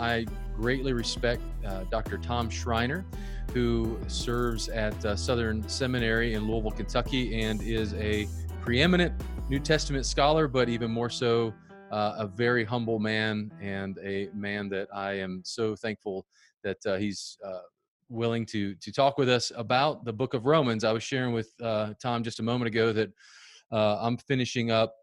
I greatly respect uh, Dr. Tom Schreiner, who serves at uh, Southern Seminary in Louisville, Kentucky, and is a preeminent New Testament scholar, but even more so, uh, a very humble man and a man that I am so thankful that uh, he's uh, willing to to talk with us about the Book of Romans. I was sharing with uh, Tom just a moment ago that I'm finishing up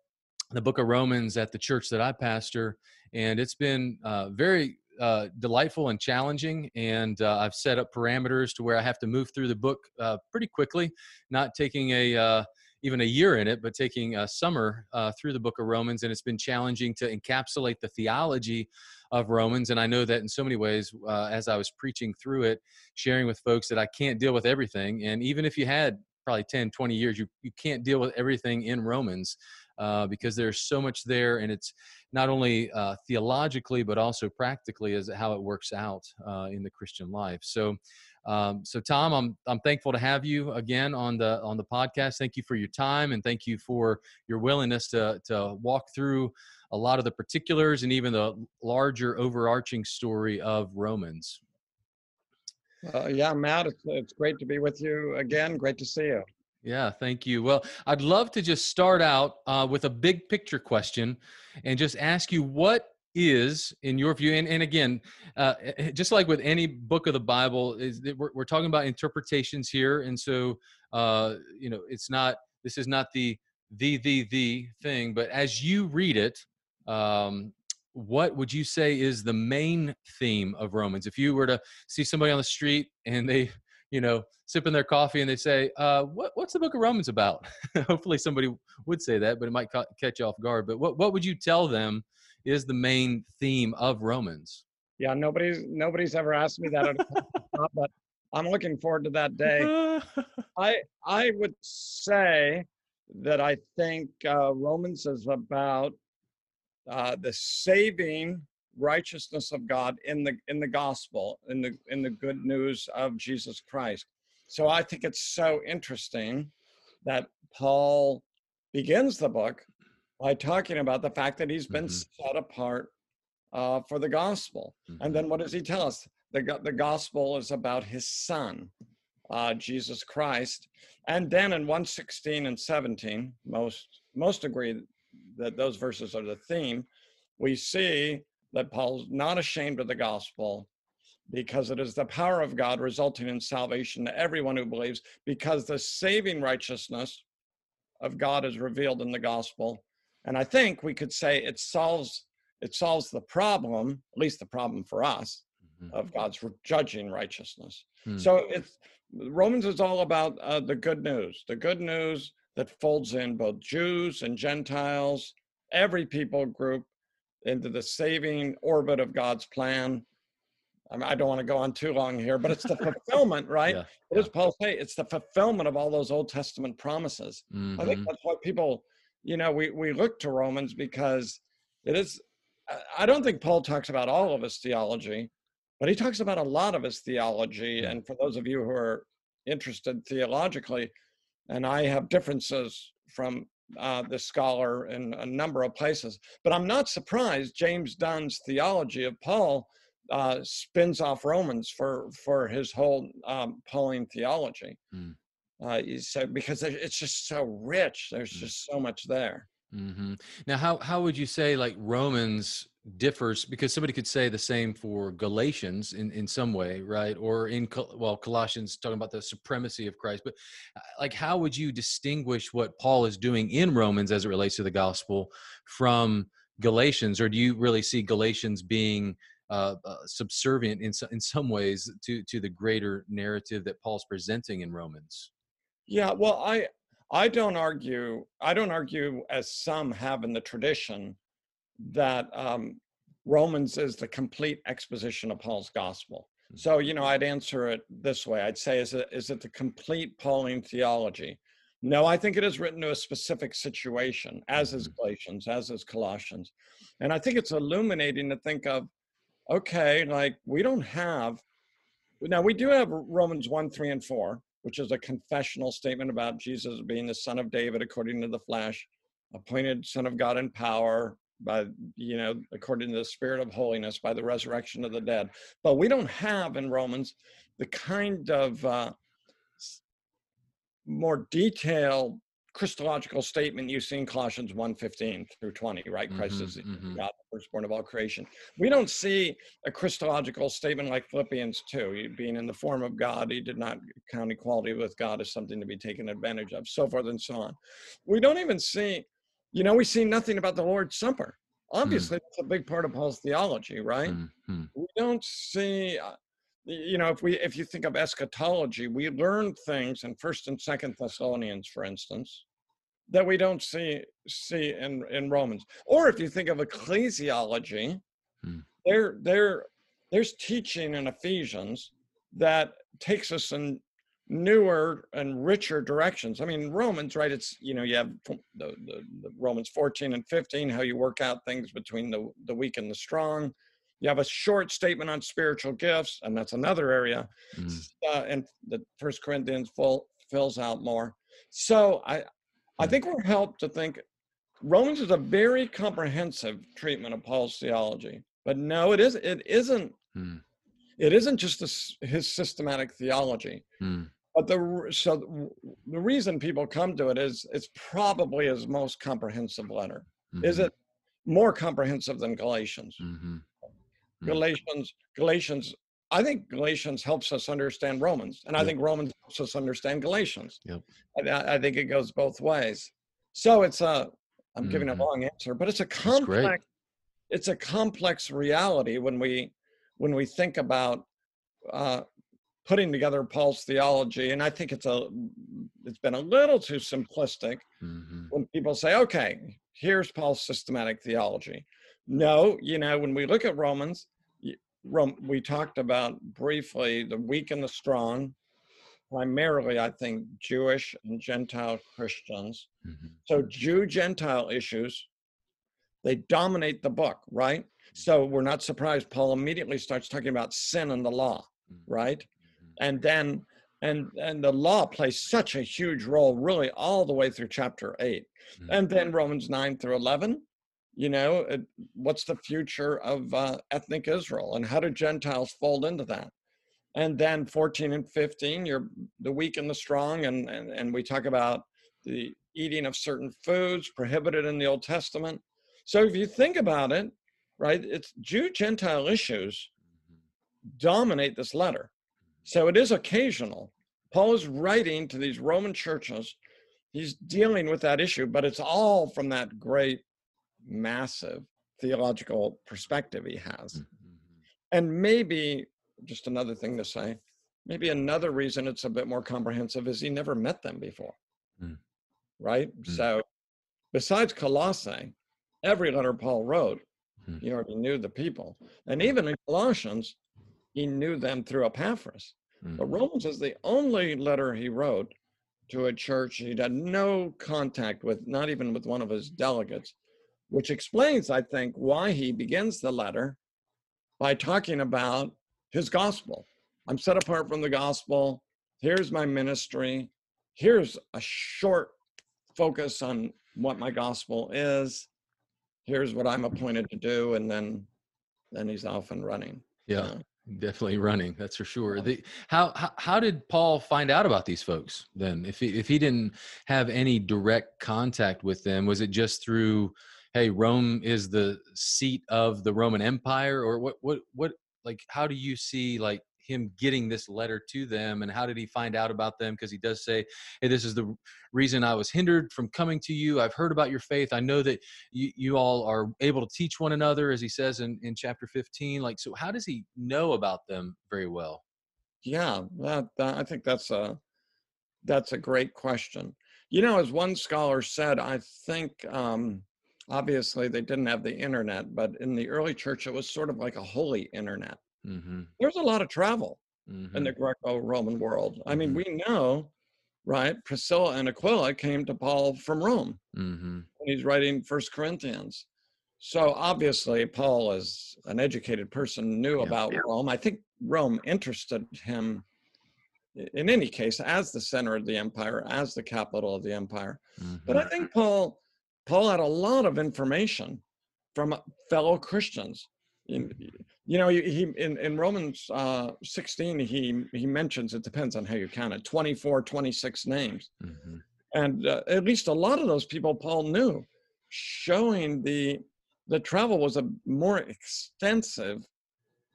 the Book of Romans at the church that I pastor, and it's been very uh, delightful and challenging. And uh, I've set up parameters to where I have to move through the book uh, pretty quickly, not taking a uh, even a year in it, but taking a summer uh, through the book of Romans. And it's been challenging to encapsulate the theology of Romans. And I know that in so many ways, uh, as I was preaching through it, sharing with folks that I can't deal with everything. And even if you had probably 10, 20 years, you, you can't deal with everything in Romans uh, because there's so much there, and it's not only uh, theologically but also practically as how it works out uh, in the Christian life. So, um, so Tom, I'm I'm thankful to have you again on the on the podcast. Thank you for your time, and thank you for your willingness to to walk through a lot of the particulars and even the larger overarching story of Romans. Uh, yeah, Matt, it's, it's great to be with you again. Great to see you. Yeah, thank you. Well, I'd love to just start out uh, with a big picture question and just ask you what is in your view and, and again uh, eh, just like with any book of the bible is we're, we're talking about interpretations here and so uh, you know it's not this is not the the the the thing but as you read it um, what would you say is the main theme of romans if you were to see somebody on the street and they you know, sipping their coffee and they say, uh, what, what's the book of Romans about? Hopefully somebody would say that, but it might ca- catch you off guard. But what, what would you tell them is the main theme of Romans? Yeah, nobody's nobody's ever asked me that, but I'm looking forward to that day. I I would say that I think uh, Romans is about uh, the saving righteousness of God in the in the gospel, in the in the good news of Jesus Christ. So I think it's so interesting that Paul begins the book by talking about the fact that he's been mm-hmm. set apart uh, for the gospel. Mm-hmm. And then what does he tell us? The, the gospel is about his son, uh, Jesus Christ. And then in 116 and 17, most most agree that those verses are the theme. We see that Paul's not ashamed of the gospel because it is the power of God resulting in salvation to everyone who believes, because the saving righteousness of God is revealed in the gospel. And I think we could say it solves it solves the problem, at least the problem for us, mm-hmm. of God's judging righteousness. Mm-hmm. So it's Romans is all about uh, the good news, the good news that folds in both Jews and Gentiles, every people group, into the saving orbit of God's plan. I, mean, I don't want to go on too long here, but it's the fulfillment, right? Yeah. What does Paul say? It's the fulfillment of all those Old Testament promises. Mm-hmm. I think mm-hmm. that's why people, you know, we, we look to Romans because it is, I don't think Paul talks about all of his theology, but he talks about a lot of his theology. And for those of you who are interested theologically, and I have differences from uh, the scholar in a number of places. But I'm not surprised James Dunn's theology of Paul uh, spins off Romans for for his whole um, Pauline theology. Mm. Uh, so because it's just so rich, there's mm. just so much there. Mm-hmm. Now, how how would you say like Romans differs? Because somebody could say the same for Galatians in in some way, right? Or in well, Colossians talking about the supremacy of Christ. But uh, like, how would you distinguish what Paul is doing in Romans as it relates to the gospel from Galatians, or do you really see Galatians being uh, uh, subservient in in some ways to to the greater narrative that Paul's presenting in Romans? Yeah, well, I I don't argue. I don't argue, as some have in the tradition, that um, Romans is the complete exposition of Paul's gospel. Hmm. So, you know, I'd answer it this way. I'd say, is it is it the complete Pauline theology? No, I think it is written to a specific situation, as is mm-hmm. Galatians, as is Colossians, and I think it's illuminating to think of, okay, like we don't have. Now we do have Romans one, three, and four, which is a confessional statement about Jesus being the son of David according to the flesh, appointed son of God in power, by you know according to the spirit of holiness by the resurrection of the dead but we don't have in romans the kind of uh, more detailed Christological statement you see in Colossians 1 15 through 20, right? Mm-hmm, Christ is the mm-hmm. God, the firstborn of all creation. We don't see a Christological statement like Philippians 2, being in the form of God, he did not count equality with God as something to be taken advantage of, so forth and so on. We don't even see, you know, we see nothing about the Lord's Supper. Hmm. Obviously, mm. that's a big part of Paul's theology, right? Mm-hmm. We don't see, uh, you know if we if you think of eschatology we learn things in first and second thessalonians for instance that we don't see see in in Romans. Or if you think of ecclesiology, hmm. there there there's teaching in Ephesians that takes us in newer and richer directions. I mean, Romans, right? It's you know you have the, the, the Romans 14 and 15, how you work out things between the the weak and the strong. You have a short statement on spiritual gifts, and that's another area. Mm. Uh, and the First Corinthians full fills out more. So I I think we're helped to think Romans is a very comprehensive treatment of Paul's theology. But no, it is it isn't hmm. it isn't just his systematic theology. Hmm. But the so the reason people come to it is it's probably his most comprehensive letter. Mm-hmm. Is it more comprehensive than Galatians? Mm-hmm. mm-hmm. Galatians Galatians I think Galatians helps us understand Romans, and I think Romans helps us understand Galatians. Yep. I, I, think it goes both ways. So it's a, I'm mm-hmm. giving a mm-hmm. long answer, but it's a complex, it's a complex reality when we, when we think about uh, putting together Paul's theology, and I think it's a, it's been a little too simplistic mm-hmm. when people say, okay, here's Paul's systematic theology. No, you know, when we look at Romans, we talked about briefly the weak and the strong, primarily, I think, Jewish and Gentile Christians. Mm-hmm. So, Jew Gentile issues, they dominate the book, right? So, we're not surprised Paul immediately starts talking about sin and the law, mm-hmm. right? Mm-hmm. And then and and the law plays such a huge role really all the way through chapter 8 mm-hmm. and then romans 9 through 11 you know what's the future of uh, ethnic israel and how do gentiles fold into that and then 14 and 15 you're the weak and the strong and, and and we talk about the eating of certain foods prohibited in the old testament so if you think about it right it's jew gentile issues dominate this letter so it is occasional paul is writing to these roman churches he's dealing with that issue but it's all from that great massive theological perspective he has. Mm-hmm. And maybe just another thing to say, maybe another reason it's a bit more comprehensive is he never met them before. Mm. Right? Mm. So besides Colossae, every letter Paul wrote, mm. he already knew the people. And even in Colossians, he knew them through Epaphras. But mm-hmm. Romans is the only letter he wrote to a church he'd had no contact with, not even with one of his delegates which explains, I think, why he begins the letter by talking about his gospel. I'm set apart from the gospel. Here's my ministry. Here's a short focus on what my gospel is. Here's what I'm appointed to do. And then then he's off and running. Yeah. Uh, definitely running that's for sure. The, how, how how did paul find out about these folks then? If he if he didn't have any direct contact with them was it just through hey rome is the seat of the roman empire or what what what like how do you see like him getting this letter to them and how did he find out about them? Because he does say hey this is the reason i was hindered from coming to you. I've heard about your faith. I know that you, you all are able to teach one another as he says in, in chapter 15 like so how does he know about them very well? Yeah that, that i think that's a that's a great question. You know as one scholar said i think um obviously they didn't have the internet, but in the early church, it was sort of like a holy internet. Mm-hmm. There's a lot of travel mm-hmm. in the mm-hmm. Greco-Roman world. I mean, mm-hmm. we know, right? Priscilla and Aquila came to Paul from Rome mm-hmm. when he's writing First Corinthians. So obviously, Paul, as an educated person, knew yeah. about Rome. I think Rome interested him in any case as the center of the empire, as the capital of the empire. But I mm-hmm. think Paul Paul had a lot of information from fellow Christians. In, you know, he in, in Romans uh, 16, he he mentions it depends on how you count it 24, 26 names. Mm-hmm. And uh, at least a lot of those people Paul knew, showing the the travel was a more extensive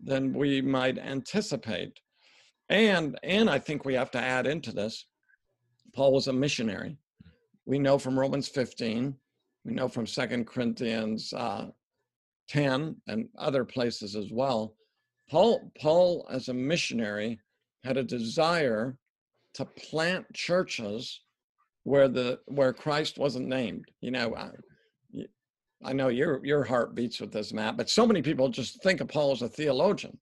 than we might anticipate. And and I think we have to add into this, Paul was a missionary. We know from Romans 15, we know from Second Corinthians uh, 10 and other places as well. Paul, Paul, as a missionary, had a desire to plant churches where the where Christ wasn't named. You know, I, I know your your heart beats with this, Matt, but so many people just think of Paul as a theologian,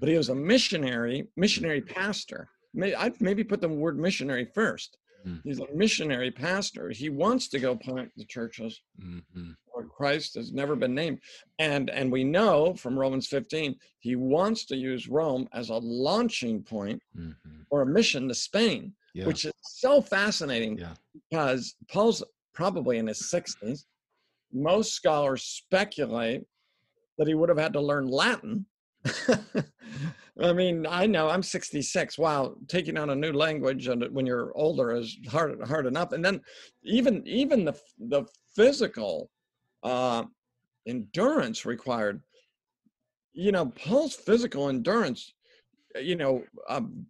but he was a missionary, missionary pastor. I'd maybe put the word missionary first. Mm. He's a missionary pastor. He wants to go plant the churches mm-hmm. where Christ has never been named. And and we know from Romans 15, he wants to use Rome as a launching point mm-hmm. for a mission to Spain, yeah. which is so fascinating yeah. because Paul's probably in his 60s. Most scholars speculate that he would have had to learn Latin I mean, I know I'm 66. Wow, taking on a new language and when you're older is hard hard enough. And then even even the the physical uh, endurance required. You know, Paul's physical endurance. You know, um,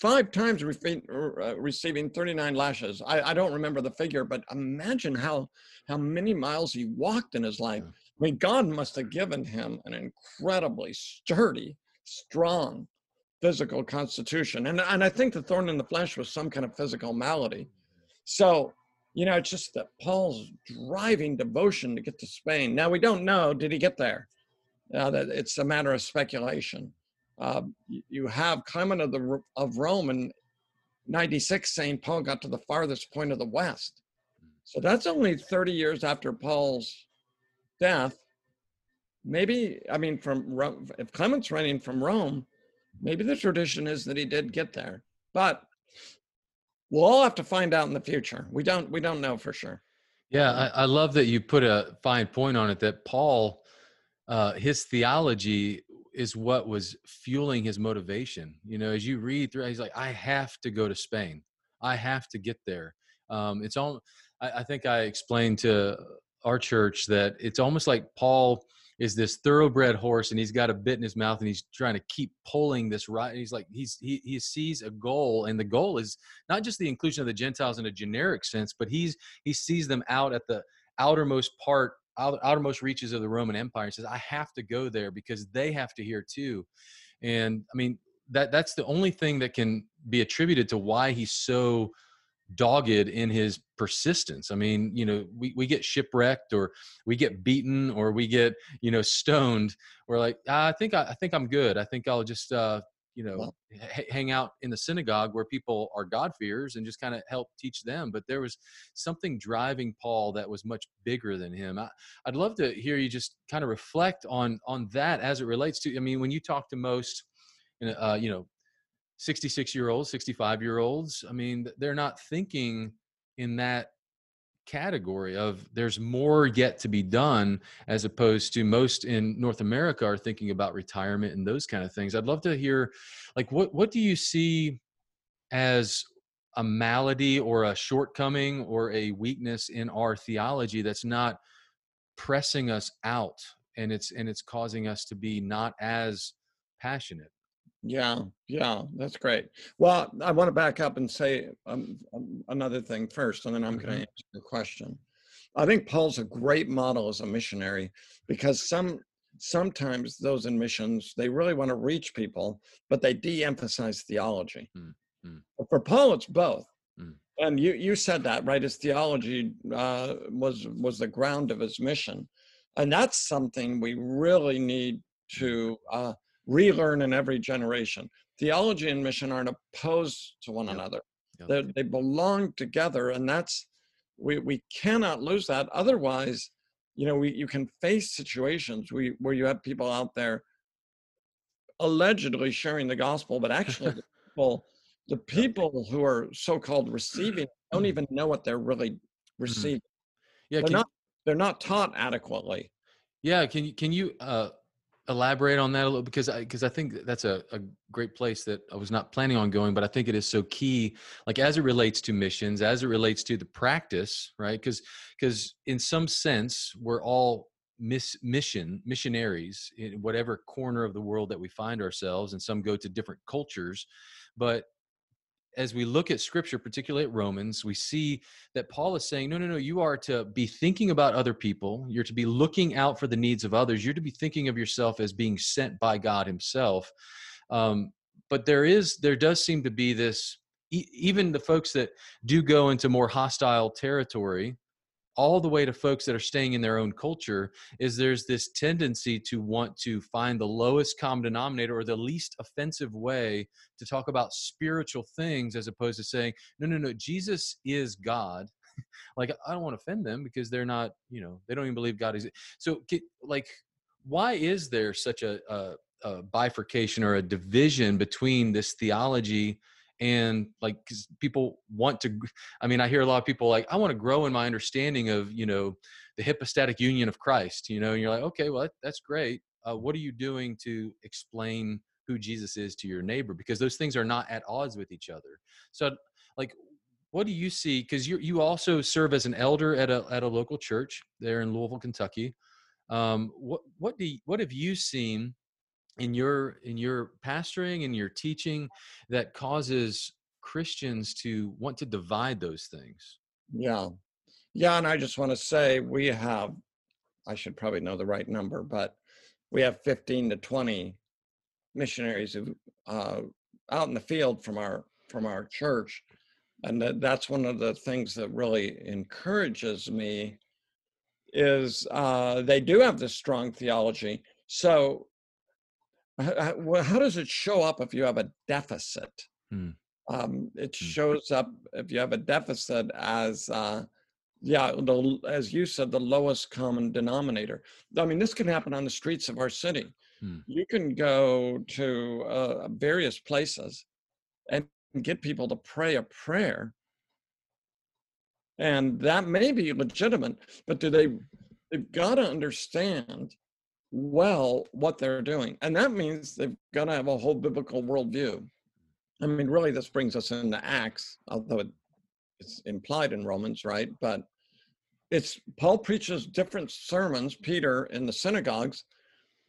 five times uh, receiving 39 lashes. I, I don't remember the figure, but imagine how how many miles he walked in his life. I mean, God must have given him an incredibly sturdy, strong physical constitution. And, and I think the thorn in the flesh was some kind of physical malady. So, you know, it's just that Paul's driving devotion to get to Spain. Now, we don't know, did he get there? Uh, that it's a matter of speculation. Uh, you have Clement of, the, of Rome in 96 saying Paul got to the farthest point of the West. So that's only 30 years after Paul's death, maybe, I mean, from Rome, if Clement's writing from Rome, maybe the tradition is that he did get there. But we'll all have to find out in the future. We don't, we don't know for sure. Yeah, I, I love that you put a fine point on it that Paul, uh, his theology is what was fueling his motivation. You know, as you read through, he's like, I have to go to Spain. I have to get there. Um, it's all, I, I think I explained to our church that it's almost like Paul is this thoroughbred horse and he's got a bit in his mouth and he's trying to keep pulling this right he's like he's he, he sees a goal and the goal is not just the inclusion of the gentiles in a generic sense but he's he sees them out at the outermost part outermost reaches of the roman empire and says i have to go there because they have to hear too. And i mean that that's the only thing that can be attributed to why he's so dogged in his persistence. I mean, you know, we, we get shipwrecked or we get beaten or we get, you know, stoned. We're like, ah, I think I, I, think I'm good. I think I'll just, uh, you know, h- hang out in the synagogue where people are God fears and just kind of help teach them. But there was something driving Paul that was much bigger than him. I, I'd love to hear you just kind of reflect on on that as it relates to. I mean, when you talk to most, uh, you know, 66 year olds 65 year olds i mean they're not thinking in that category of there's more yet to be done as opposed to most in north america are thinking about retirement and those kind of things. I'd love to hear like what what do you see as a malady or a shortcoming or a weakness in our theology that's not pressing us out and it's and it's causing us to be not as passionate yeah, yeah, that's great. Well, I want to back up and say um, um, another thing first, and then I'm going to mm-hmm. answer your question. I think Paul's a great model as a missionary because some sometimes those in missions they really want to reach people, but they de-emphasize theology. Mm-hmm. But for Paul, it's both. Mm. And you you said that right? His theology uh, was was the ground of his mission, and that's something we really need to. Uh, relearn in every generation. Theology and mission aren't opposed to one yep. another. Yep. They belong together, and that's we we cannot lose that. Otherwise, you know, we you can face situations we, where you have people out there allegedly sharing the gospel, but actually the people the people who are so-called receiving don't even know what they're really mm-hmm. receiving. Yeah, they're not they're not taught adequately. Yeah, can you can you uh, elaborate on that a little because I because I think that's a, a great place that I was not planning on going, but I think it is so key, like as it relates to missions, as it relates to the practice, right? Because because in some sense we're all miss mission missionaries in whatever corner of the world that we find ourselves, and some go to different cultures, but as we look at scripture, particularly at Romans, we see that Paul is saying, no, no, no, you are to be thinking about other people. You're to be looking out for the needs of others. You're to be thinking of yourself as being sent by God Himself. Um, but there is, there does seem to be this, e- even the folks that do go into more hostile territory, all the way to folks that are staying in their own culture is there's this tendency to want to find the lowest common denominator or the least offensive way to talk about spiritual things as opposed to saying no no no jesus is god. Like i don't want to offend them because they're not you know they don't even believe god is so like why is there such a, a, a bifurcation or a division between this theology and like cause people want to i mean i hear a lot of people like i want to grow in my understanding of you know the hypostatic union of christ you know and you're like okay well that's great. Uh, what are you doing to explain who jesus is to your neighbor? Because those things are not at odds with each other. So like what do you see? Because you you also serve as an elder at a at a local church there in louisville kentucky. Um, what what do you, what have you seen in your in your pastoring and your teaching that causes christians to want to divide those things? Yeah. Yeah and i just want to say we have i should probably know the right number but we have 15 to 20 missionaries who, uh, out in the field from our from our church and that, that's one of the things that really encourages me is uh, they do have this strong theology. So how, how does it show up if you have a deficit? Hmm. Um, it hmm. shows up if you have a deficit as, uh, yeah, the, as you said, the lowest common denominator. I mean, this can happen on the streets of our city. Hmm. You can go to uh, various places and get people to pray a prayer, and that may be legitimate, but do they? They've got to understand well what they're doing. And that means they've got to have a whole biblical worldview. I mean, really, this brings us into Acts, although it, it's implied in Romans, right? But it's Paul preaches different sermons, Peter, in the synagogues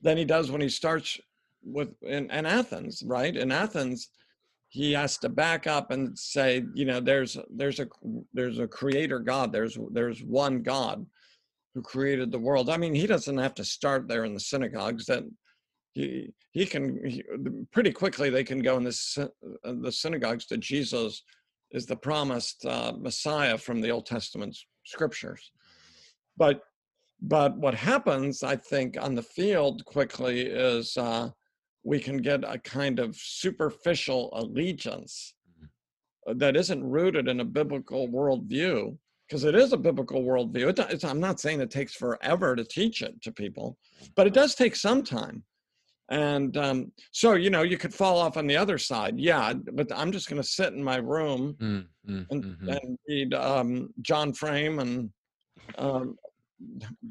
than he does when he starts with in, in Athens, right? In Athens, he has to back up and say, you know, there's there's a there's a creator God, there's there's one God who created the world. I mean, he doesn't have to start there in the synagogues. That he he can he, pretty quickly they can go in the uh, the synagogues that Jesus is the promised uh, Messiah from the Old Testament scriptures. But but what happens, I think, on the field quickly is uh, we can get a kind of superficial allegiance mm-hmm. that isn't rooted in a biblical worldview because it is a biblical worldview. It, I'm not saying it takes forever to teach it to people, but it does take some time. And um, so, you know, you could fall off on the other side. Yeah, but I'm just going to sit in my room mm, mm, and, mm-hmm. and, read um, John Frame and um,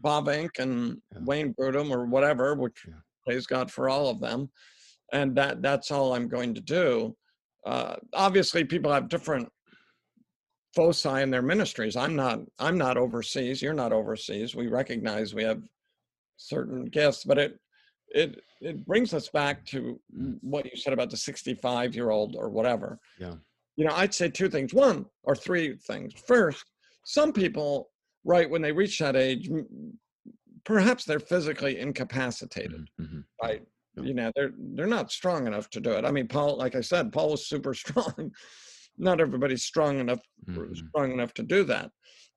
Bavinck and yeah. Wayne Grudem or whatever, which yeah. praise God for all of them. And that that's all I'm going to do. Uh, obviously, people have different foci in their ministries. I'm not I'm not overseas. You're not overseas. We recognize we have certain gifts, but it it it brings us back to what you said about the 65 year old or whatever. Yeah. You know, I'd say two things. One or three things. First, some people, right when they reach that age, perhaps they're physically incapacitated, mm-hmm. mm-hmm. right? You know, they're they're not strong enough to do it. I mean, Paul, like I said, Paul was super strong not everybody's strong enough mm-hmm. strong enough to do that.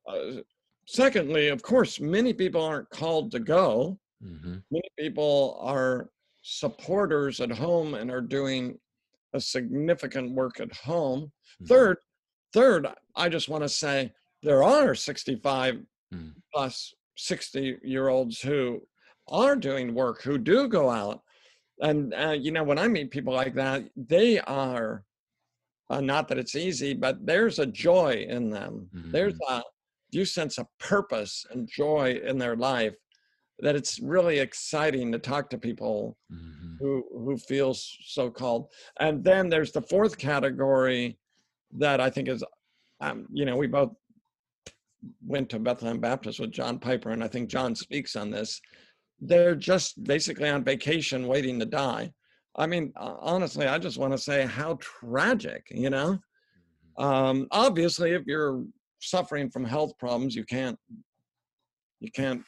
Uh, secondly, of course, many people aren't called to go. Mm-hmm. Many people are supporters at home and are doing a significant work at home. Mm-hmm. Third, third, I just want to say there are 65 mm. plus 60 year olds who are doing work, who do go out. And, uh, you know, when I meet people like that, they are uh, not that it's easy, but there's a joy in them. Mm-hmm. There's a you sense a purpose and joy in their life that it's really exciting to talk to people Mhm. who who feels so called. And then there's the fourth category that I think is, um, you know, we both went to Bethlehem Baptist with John Piper, and I think John speaks on this. They're just basically on vacation, waiting to die. I mean, honestly, I just want to say how tragic, you know. Um, obviously, if you're suffering from health problems, you can't, you can't.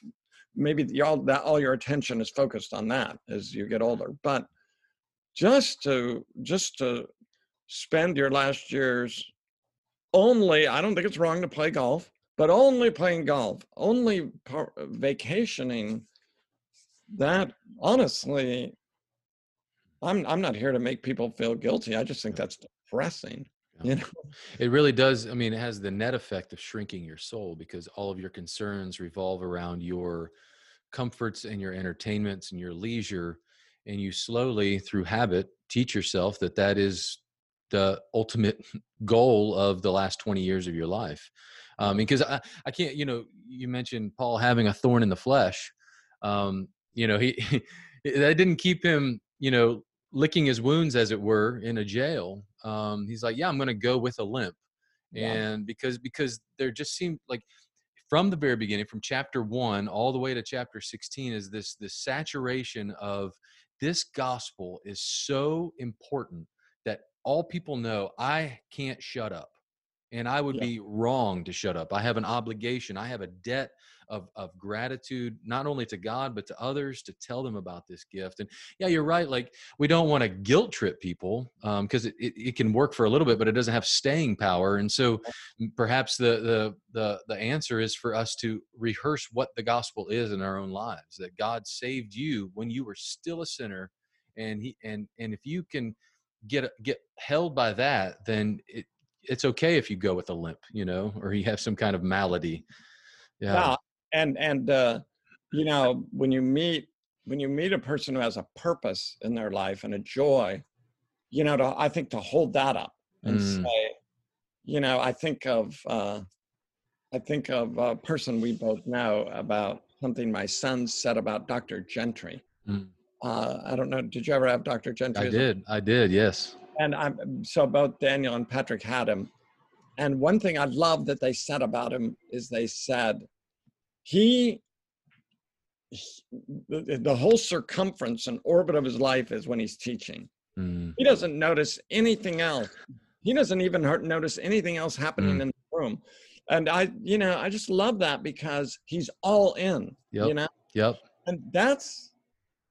Maybe all that all your attention is focused on that as you get older. But just to just to spend your last years only, I don't think it's wrong to play golf, but only playing golf, only par- vacationing. That honestly, I'm I'm not here to make people feel guilty. I just think that's depressing. You know. It really does. I mean, it has the net effect of shrinking your soul because all of your concerns revolve around your comforts and your entertainments and your leisure. And you slowly, through habit, teach yourself that that is the ultimate goal of the last 20 years of your life. Um, because I, I can't, you know, you mentioned Paul having a thorn in the flesh. Um, you know, he, that didn't keep him, you know, licking his wounds as it were in a jail um, he's like yeah i'm going to go with a limp Yeah. and because because there just seemed like from the very beginning from chapter 1 all the way to chapter 16 is this this saturation of this gospel is so important that all people know i can't shut up and i would Yeah. be wrong to shut up. I have an obligation. I have a debt of, of gratitude not only to god but to others to tell them about this gift. And yeah you're right like we don't want to guilt trip people um, because it, it, it can work for a little bit but it doesn't have staying power. And so perhaps the, the the the answer is for us to rehearse what the gospel is in our own lives that god saved you when you were still a sinner and he and and if you can get get held by that then it it's okay if you go with a limp you know or you have some kind of malady yeah, and and uh you know when you meet when you meet a person who has a purpose in their life and a joy you know to, i think to hold that up and Mm. say you know i think of uh i think of a person we both know about something my son said about dr gentry Mm. uh i don't know did you ever have dr gentry i did i did yes and I'm so both Daniel and Patrick had him. And one thing I love that they said about him is they said he, he- the, the whole circumference and orbit of his life is when he's teaching. Mm. He doesn't notice anything else. He doesn't even notice anything else happening Mm. in the room. And I, you know, I just love that because he's all in. You know, yep and that's,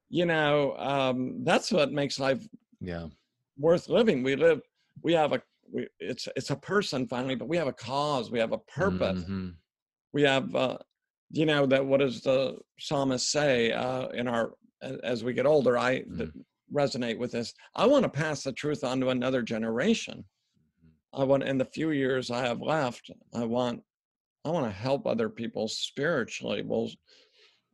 you know, um, that's what makes life yeah worth living. We live, we have a, we, it's it's a person finally, but we have a cause, we have a purpose, Mhm. we have, uh, you know, that what does the psalmist say uh, in our as we get older? I th- resonate with this. I want to pass the truth on to another generation. I want in the few years I have left, I want I want to help other people spiritually. We'll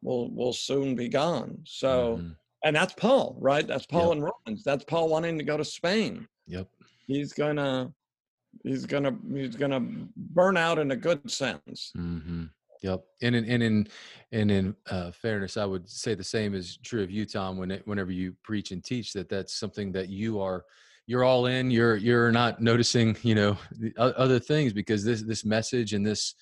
we'll we'll soon be gone. So Mhm. And that's Paul, right? That's Paul Yep. in Romans. That's Paul wanting to go to Spain yep he's gonna he's gonna he's gonna burn out in a good sense hmm Yep. And in and in and in uh, fairness, I would say the same is true of you, Tom. When it, whenever you preach and teach, that that's something that you are you're all in. You're you're not noticing, you know, the other things because this this message and this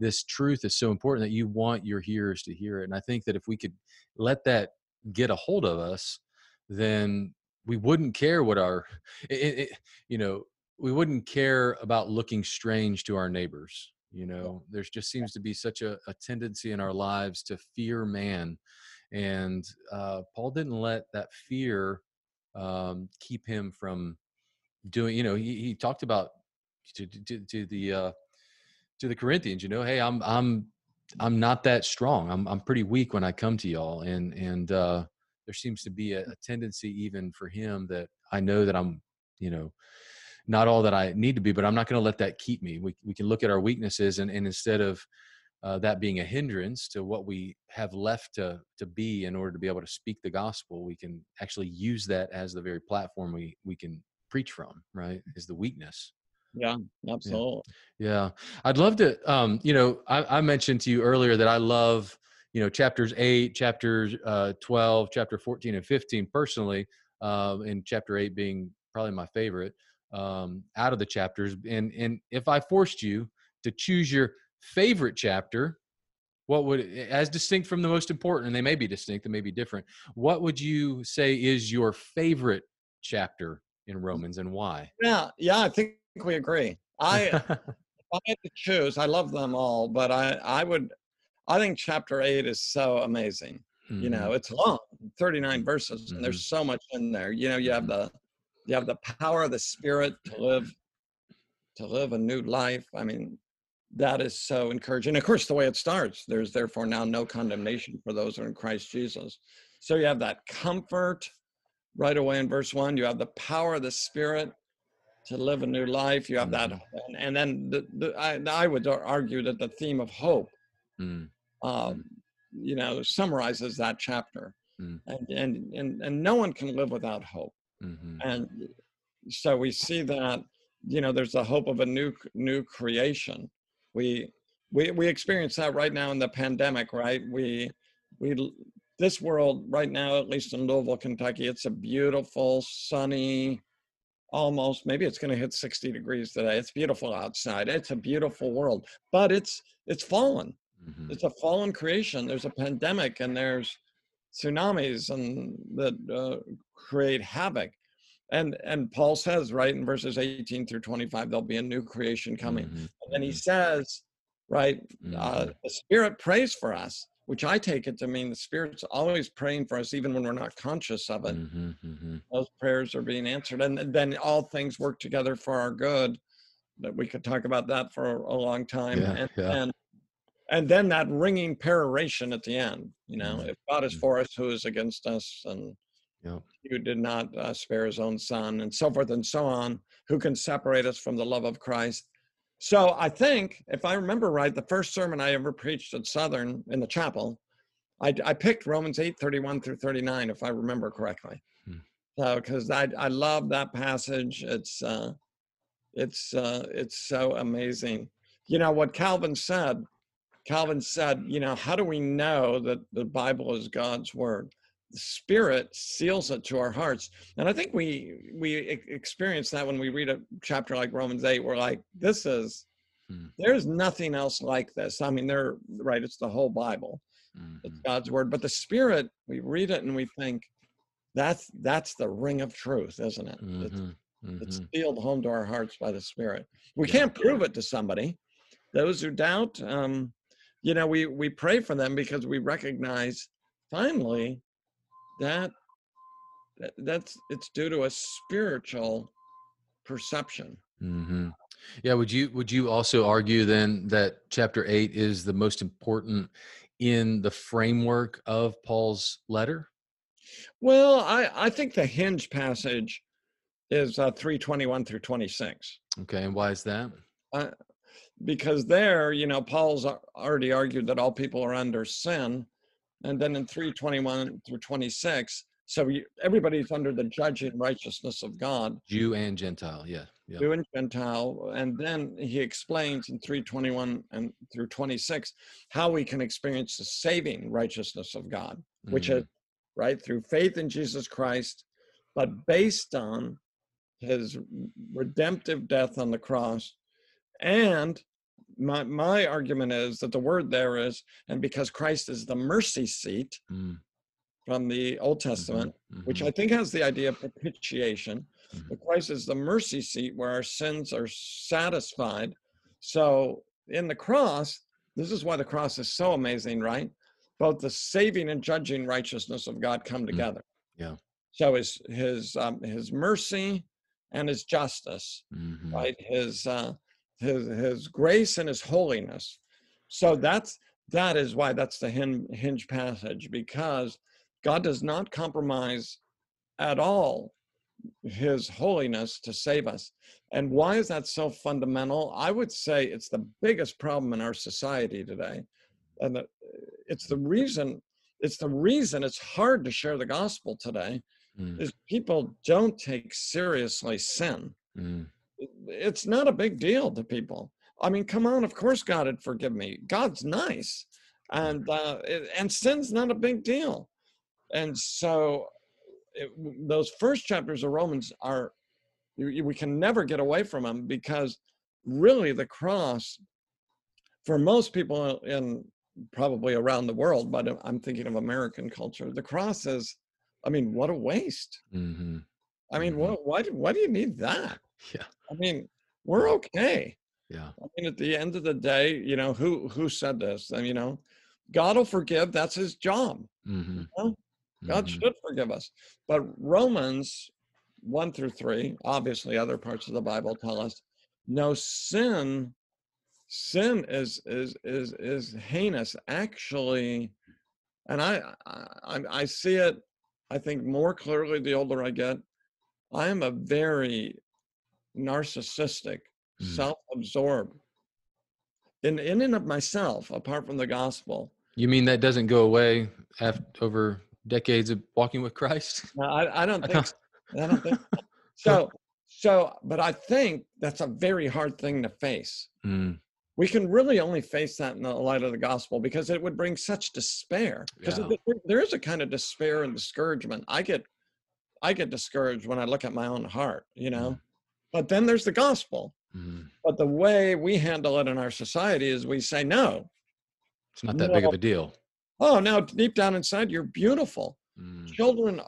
this truth is so important that you want your hearers to hear it. And I think that if we could let that get a hold of us, then we wouldn't care what our it, it, you know we wouldn't care about looking strange to our neighbors you know? There's just seems to be such a, a tendency in our lives to fear man and uh, paul didn't let that fear um, keep him from doing you know he, he talked about to, to, to the uh, to the corinthians you know hey i'm i'm i'm not that strong i'm, I'm pretty weak when i come to y'all and and uh, there seems to be a, a tendency even for him that i know that i'm you know not all that I need to be, but I'm not going to let that keep me. We, we can look at our weaknesses and, and instead of uh, that being a hindrance to what we have left to, to be in order to be able to speak the gospel, we can actually use that as the very platform we, we can preach from, right? Is the weakness. Yeah absolutely. Yeah. I'd love to, um, you know, I, I mentioned to you earlier that I love you know chapters 8 chapters uh, 12 chapter 14 and 15 personally um, and chapter 8 being probably my favorite um, out of the chapters. And and if i forced you to choose your favorite chapter what would as distinct from the most important and they may be distinct they may be different what would you say is your favorite chapter in romans and why? Yeah, yeah, I think we agree. I if I had to choose, I love them all, but I I would I think chapter eight is so amazing. You know, Mhm. it's long, 39 verses, and there's so much in there. You know, you have the you have the power of the spirit to live to live a new life. I mean, that is so encouraging. Of course, the way it starts, there's therefore now no condemnation for those who are in Christ Jesus. So you have that comfort right away in verse one. You have the power of the spirit to live a new life. You have that, and, and then the, the, I, I would argue that the theme of hope, Mm, um, you know, summarizes that chapter. Mm. And, and and and no one can live without hope. mhm, And so we see that, you know, there's the hope of a new new creation. We we we experience that right now in the pandemic, right? We we this world right now, at least in Louisville, Kentucky, it's a beautiful, sunny, almost maybe it's going to hit 60 degrees today. It's beautiful outside. It's a beautiful world, but it's it's fallen. mhm, It's a fallen creation. There's a pandemic and there's tsunamis and that uh, create havoc. And and Paul says right in verses 18 through 25, there'll be a new creation coming. mhm, And then he mhm, says, right, uh, mhm, the Spirit prays for us, which I take it to mean the Spirit's always praying for us, even when we're not conscious of it. mhm, mhm. Those prayers are being answered, and then all things work together for our good. That we could talk about that for a long time, Yeah, and yeah. and and then that ringing peroration at the end. You know, Mhm, if God is mhm. for us, who is against us? And Yep. who did not uh, spare his own son, and so forth and so on. Who can separate us from the love of Christ? So I think, if I remember right, the first sermon I ever preached at Southern in the chapel, I, I picked Romans 8, 31 through 39, if I remember correctly. Hmm. So, because I, I love that passage. It's, uh, it's, uh, it's so amazing. You know, what Calvin said, Calvin said, you know, how do we know that the Bible is God's word? Spirit seals it to our hearts, and I think we we experience that when we read a chapter like Romans eight. We're like, this is Hmm. there's nothing else like this. I mean, they're right. It's the whole Bible. It's Mhm. God's word, but the Spirit, we read it and we think, that's that's the ring of truth, isn't it? It's, Mhm, it's sealed home to our hearts by the Spirit. We Yeah. can't prove it to somebody. Those who doubt, um, you know, we we pray for them because we recognize finally that, that that's it's due to a spiritual perception. hmm Yeah. Would you would you also argue then that chapter eight is the most important in the framework of Paul's letter? Well, I I think the hinge passage is uh, 321 through 26. Okay, and why is that? Uh, because there, you know, Paul's already argued that all people are under sin. And then in 321 through 26, so you, everybody's under the judging righteousness of God, Jew and Gentile. Yeah. Yeah. Jew and Gentile. And then he explains in 321 and through 26 how we can experience the saving righteousness of God, which Mhm. is right through faith in Jesus Christ, but based on his redemptive death on the cross. And my, my argument is that the word there is, and because Christ is the mercy seat Mm, from the Old mhm, Testament, which mhm, I think has the idea of propitiation. Mhm. But Christ is the mercy seat where our sins are satisfied. So in the cross, this is why the cross is so amazing, right? Both the saving and judging righteousness of God come together. yeah. So his his um, his mercy and his justice, mhm. right? His uh, his his grace and his holiness. So that's that is why that's the hinge, hinge passage because God does not compromise at all his holiness to save us. And why is that so fundamental? I would say it's the biggest problem in our society today. And the- it's the reason it's the reason it's hard to share the gospel today Mm, is people don't take seriously sin mm, it's not a big deal to people. I mean, come on, of course God would forgive me. God's nice. and uh, it, and sin's not a big deal. And so, it, those first chapters of Romans are we can never get away from them because really the cross for most people in probably around the world but i'm thinking of american culture the cross is i mean what a waste mm-hmm. i mean mm-hmm. what, why, why do you need that yeah i mean we're okay yeah i mean at the end of the day you know who who said this and you know god will forgive that's his job mm-hmm. you know? god mm-hmm. should forgive us but romans 1 through 3 obviously other parts of the bible tell us no sin sin is is is is heinous actually and I, I i see it i think more clearly the older i get i am a very narcissistic mm. self-absorbed in in and of myself apart from the gospel you mean that doesn't go away after over decades of walking with christ no, I, I don't think I don't think so. So, but I think that's a very hard thing to face. Mm. We can really only face that in the light of the gospel because it would bring such despair. Because yeah. there is a kind of despair and discouragement. I get, I get discouraged when I look at my own heart, you know. But then there's the gospel. Mm. But the way we handle it in our society is we say no. It's not that no. big of a deal. Oh, now deep down inside, you're beautiful. Mm. Children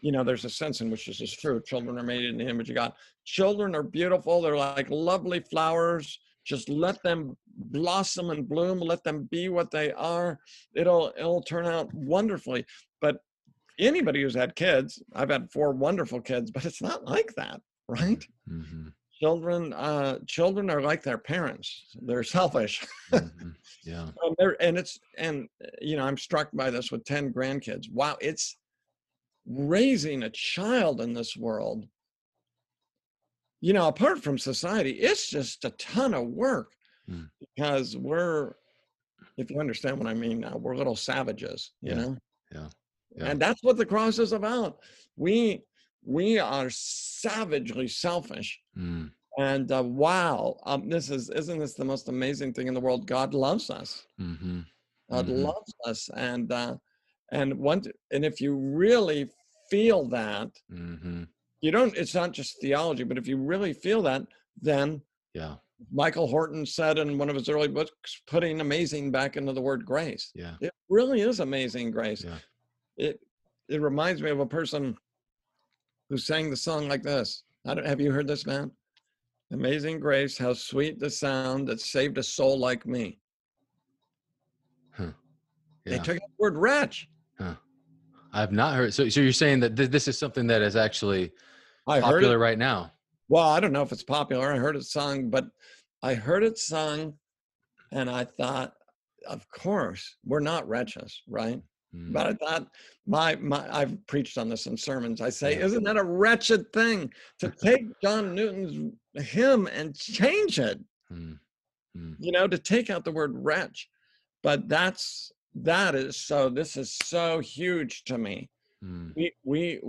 you know, there's a sense in which this is true. Children are made in the image of God. Children are beautiful. They're like lovely flowers. Just let them blossom and bloom. Let them be what they are. It'll it'll turn out wonderfully. But anybody who's had kids, I've had four wonderful kids, but it's not like that, right? Mm-hmm. Children, uh, children are like their parents. They're selfish. mm-hmm. Yeah. Um, and it's and you know I'm struck by this with ten grandkids. Wow, it's raising a child in this world, you know, apart from society, it's just a ton of work mm. because we're, if you understand what I mean now, we're little savages, you yeah. know? Yeah. yeah. And that's what the cross is about. We, we are savagely selfish. Mm. And uh, wow, um, this is isn't this the most amazing thing in the world? God loves us. Mm-hmm. God mm-hmm. loves us, and uh, and one and if you really feel that, mm-hmm. you don't, it's not just theology, but if you really feel that, then yeah. Michael Horton said in one of his early books, putting amazing back into the word grace. Yeah. It really is amazing grace. Yeah. It it reminds me of a person who sang the song like this. I don't have you heard this man? Amazing grace, how sweet the sound that saved a soul like me. Huh. Yeah. They took the word wretch. Huh. I've not heard. So, so you're saying that th- this is something that is actually I popular right now? Well, I don't know if it's popular. I heard it sung, but I heard it sung, and I thought, of course, we're not wretches, right? Mm. But I thought, my my, I've preached on this in sermons. I say, yeah. isn't that a wretched thing to take John Newton's hymn and change it? Mm. Mm. You know, to take out the word wretch. But that's that is so this is so huge to me mm. we we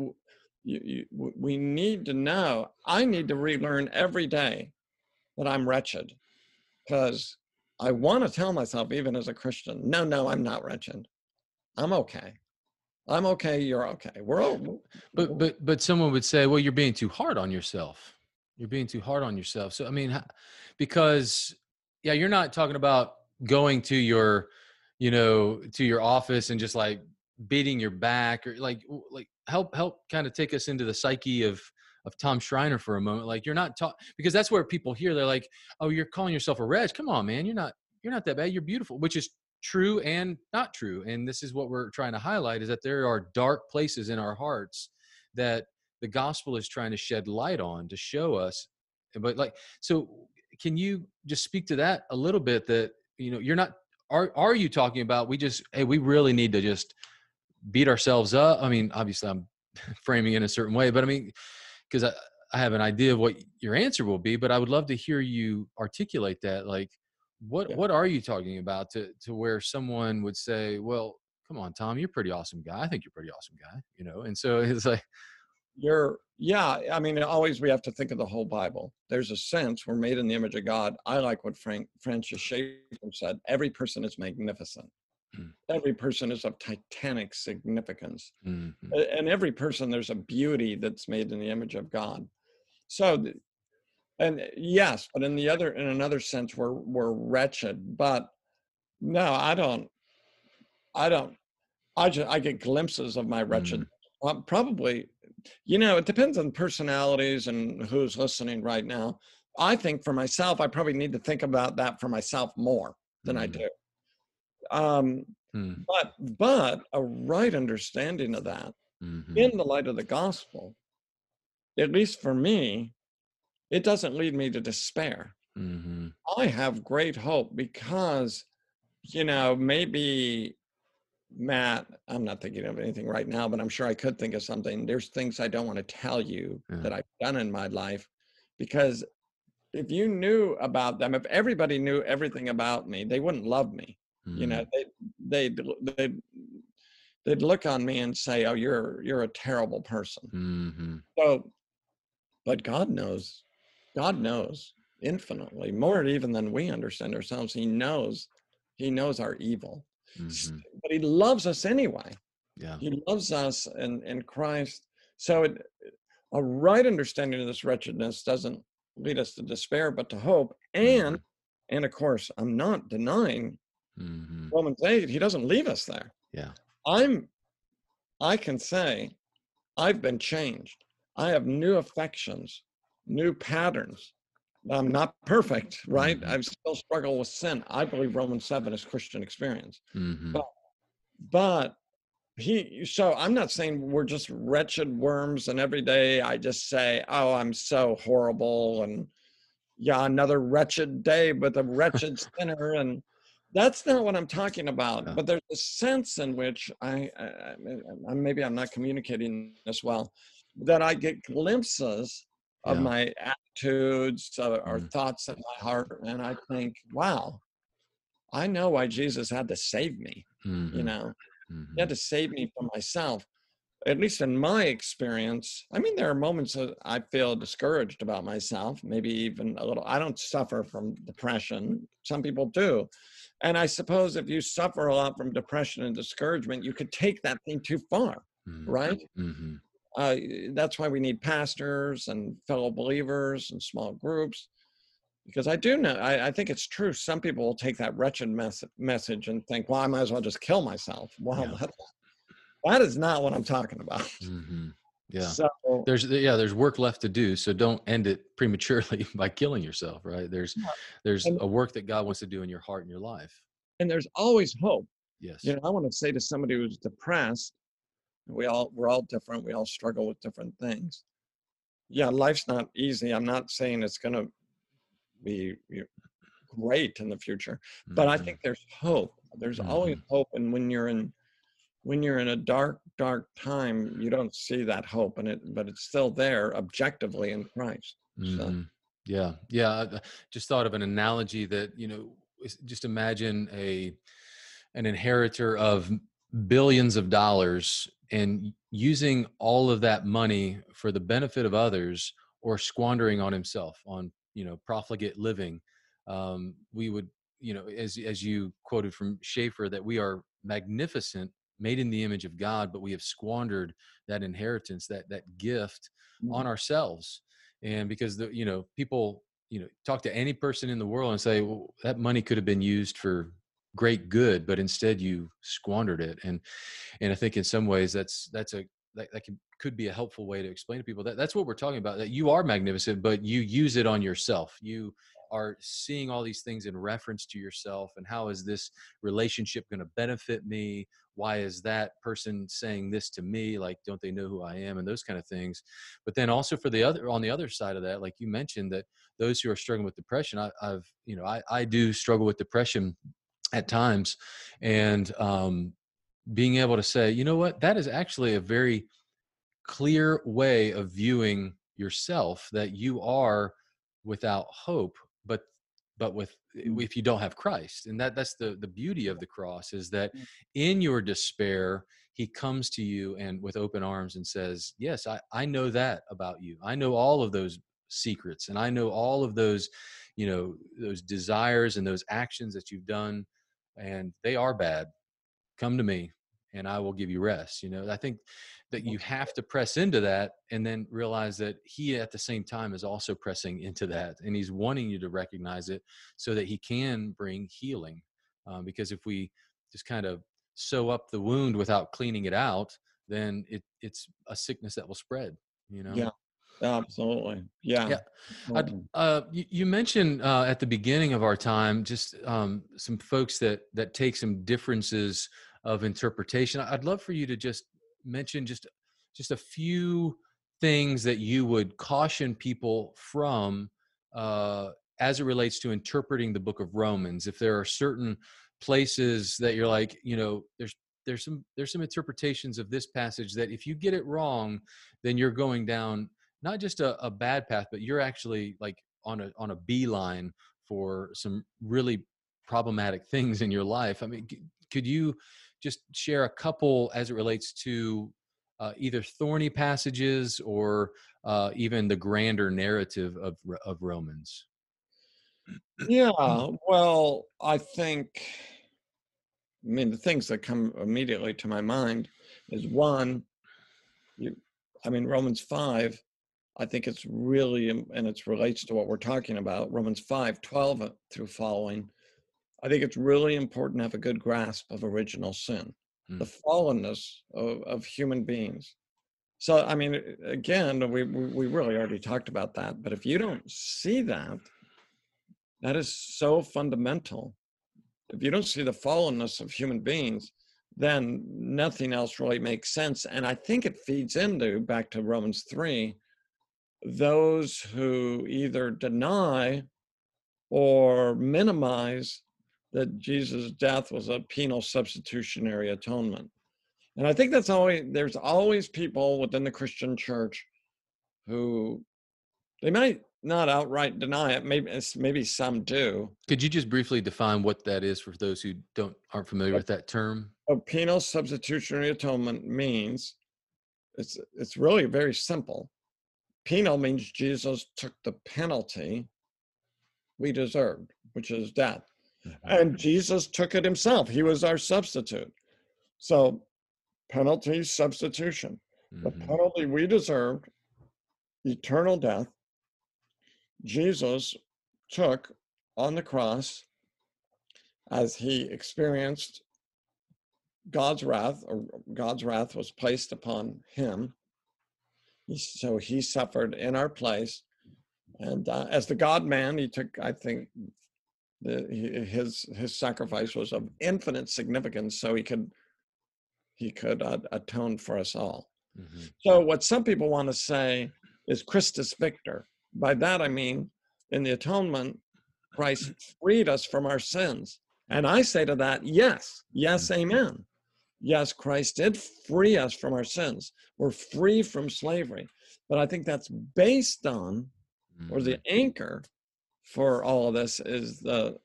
you, you, we need to know i need to relearn every day that i'm wretched because i want to tell myself even as a christian no no i'm not wretched i'm okay i'm okay you're okay we're all but but but someone would say well you're being too hard on yourself you're being too hard on yourself so i mean because yeah you're not talking about going to your you know, to your office and just like beating your back or like like help help kind of take us into the psyche of of Tom Schreiner for a moment. Like you're not taught because that's where people hear they're like, "Oh, you're calling yourself a wretch? Come on, man, you're not you're not that bad. You're beautiful," which is true and not true. And this is what we're trying to highlight is that there are dark places in our hearts that the gospel is trying to shed light on to show us. But like, so can you just speak to that a little bit? That you know, you're not are are you talking about we just hey we really need to just beat ourselves up i mean obviously i'm framing it in a certain way but i mean because I, I have an idea of what your answer will be but i would love to hear you articulate that like what yeah. what are you talking about to to where someone would say well come on tom you're a pretty awesome guy i think you're a pretty awesome guy you know and so it's like you're yeah i mean always we have to think of the whole bible there's a sense we're made in the image of god i like what frank francis schaeffer said every person is magnificent Mm. Every person is of titanic significance. Mm-hmm. And every person, there's a beauty that's made in the image of God. So, and yes, but in the other, in another sense, we're, we're wretched. But no, I don't, I don't, I just, I get glimpses of my wretched. Mm. Probably, you know, it depends on personalities and who's listening right now. I think for myself, I probably need to think about that for myself more than mm. I do. Um, mm. But but a right understanding of that mm-hmm. in the light of the gospel, at least for me, it doesn't lead me to despair. Mm-hmm. I have great hope because, you know, maybe Matt, I'm not thinking of anything right now, but I'm sure I could think of something. There's things I don't want to tell you yeah. that I've done in my life because if you knew about them, if everybody knew everything about me, they wouldn't love me. Mm-hmm. You know, mm-hmm. they they they they'd look on me and say, "Oh, you're you're a terrible person." Mm-hmm. So, but God knows, God knows infinitely more even than we understand ourselves. He knows, He knows our evil, mm-hmm. but He loves us anyway. Yeah, He loves us in in Christ. So, it, a right understanding of this wretchedness doesn't lead us to despair, but to hope. And mm-hmm. and of course, I'm not denying mm-hmm. Romans 8, he doesn't leave us there. Yeah. I'm, I can say, I've been changed. I have new affections, new patterns. I'm not perfect, right? Mm-hmm. I still struggle with sin. I believe Romans 7 is Christian experience. Mm-hmm. But, but he, so I'm not saying we're just wretched worms and every day I just say, oh, I'm so horrible and yeah, another wretched day with a wretched sinner. And that's not what I'm talking about. Yeah. But there's a sense in which I, I, I, maybe I'm not communicating this well, that I get glimpses of yeah. my attitudes uh, or mm. thoughts in my heart, and I think, wow, I know why Jesus had to save me. Mm-hmm. You know, mm-hmm. he had to save me from myself. At least in my experience, I mean, there are moments that I feel discouraged about myself, maybe even a little. I don't suffer from depression. Some people do and I suppose if you suffer a lot from depression and discouragement, you could take that thing too far, mm-hmm. right? Uh, that's why we need pastors and fellow believers and small groups. Because I do know, I, I think it's true. Some people will take that wretched mes- message and think, well, I might as well just kill myself. Well, yeah. that, that is not what I'm talking about. Mm-hmm. Yeah. So there's yeah, there's work left to do. So don't end it prematurely by killing yourself, right? There's yeah. there's and, a work that God wants to do in your heart and your life. And there's always hope. Yes. You know, I want to say to somebody who's depressed, we all we're all different. We all struggle with different things. Yeah, life's not easy. I'm not saying it's going to be great in the future, but mm-hmm. I think there's hope. There's mm-hmm. always hope, and when you're in when you're in a dark dark time you don't see that hope and it but it's still there objectively in christ mm-hmm. so. yeah yeah i just thought of an analogy that you know just imagine a an inheritor of billions of dollars and using all of that money for the benefit of others or squandering on himself on you know profligate living um, we would you know as as you quoted from schaeffer that we are magnificent made in the image of God, but we have squandered that inheritance, that that gift mm-hmm. on ourselves. And because the you know people you know talk to any person in the world and say, well, that money could have been used for great good, but instead you squandered it. And and I think in some ways that's that's a that, that can, could be a helpful way to explain to people that that's what we're talking about that you are magnificent but you use it on yourself. You are seeing all these things in reference to yourself and how is this relationship going to benefit me? Why is that person saying this to me? Like don't they know who i am? And those kind of things. But then also for the other on the other side of that like you mentioned that those who are struggling with depression I, have you know I, I do struggle with depression at times and um being able to say you know what that is actually a very clear way of viewing yourself that you are without hope but but with mm. if you don't have christ and that that's the the beauty of the cross is that mm. in your despair he comes to you and with open arms and says yes i i know that about you i know all of those secrets and i know all of those you know those desires and those actions that you've done and they are bad come to me and I will give you rest. You know, I think that you have to press into that and then realize that he at the same time is also pressing into that and he's wanting you to recognize it so that he can bring healing. Um, because if we just kind of sew up the wound without cleaning it out, then it, it's a sickness that will spread, you know? Yeah. Absolutely. Yeah. yeah. Uh, you, you, mentioned uh, at the beginning of our time just um, some folks that that take some differences of interpretation. I'd love for you to just mention just just a few things that you would caution people from uh, as it relates to interpreting the book of Romans. If there are certain places that you're like, you know, there's there's some there's some interpretations of this passage that if you get it wrong, then you're going down not just a, a bad path, but you're actually like on a on a beeline for some really problematic things in your life. I mean, could you just share a couple as it relates to uh, either thorny passages or uh, even the grander narrative of of Romans? Yeah, well, I think. I mean, the things that come immediately to my mind is one, you, I mean, Romans five I think it's really, and it relates to what we're talking about, Romans 5 12 uh, through following. I think it's really important to have a good grasp of original sin, mm. the fallenness of, of human beings. So, I mean, again, we, we really already talked about that, but if you don't see that, that is so fundamental. If you don't see the fallenness of human beings, then nothing else really makes sense. And I think it feeds into, back to Romans 3, those who either deny or minimize that Jesus' death was a penal substitutionary atonement. And I think that's always, there's always people within the Christian church who they might not outright deny it. Maybe maybe some do. Could you just briefly define what that is for those who don't aren't familiar with that term? A penal substitutionary atonement means it's it's really very simple. Penal means Jesus took the penalty we deserved, which is death. Mm-hmm. And Jesus took it himself. He was our substitute. So, penalty substitution. Mm-hmm. The penalty we deserved, eternal death, Jesus took on the cross as he experienced God's wrath, or God's wrath was placed upon him so he suffered in our place. And uh, as the God man, he took, I think, the, his his sacrifice was of infinite significance, so he could he could uh, atone for us all. Mm-hmm. So what some people want to say is Christus Victor. By that I mean, in the atonement, Christ freed us from our sins. And I say to that, yes, yes, mm-hmm. amen yes, Christ did free us from our sins. We're free from slavery. But I think that's based on, or the mm-hmm. anchor for all of this is the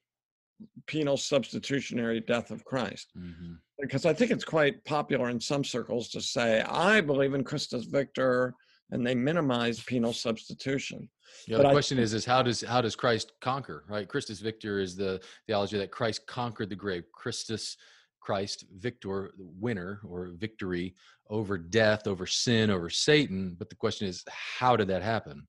penal substitutionary death of Christ. Mm-hmm. Because I think it's quite popular in some circles to say, I believe in Christus Victor, and they minimize penal substitution. Yeah, but the question I, is, is how does how does Christ conquer? Right, Christus Victor is the theology that Christ conquered the grave. Christus Christ victor, the winner or victory over death, over sin, over Satan. But the question is, how did that happen?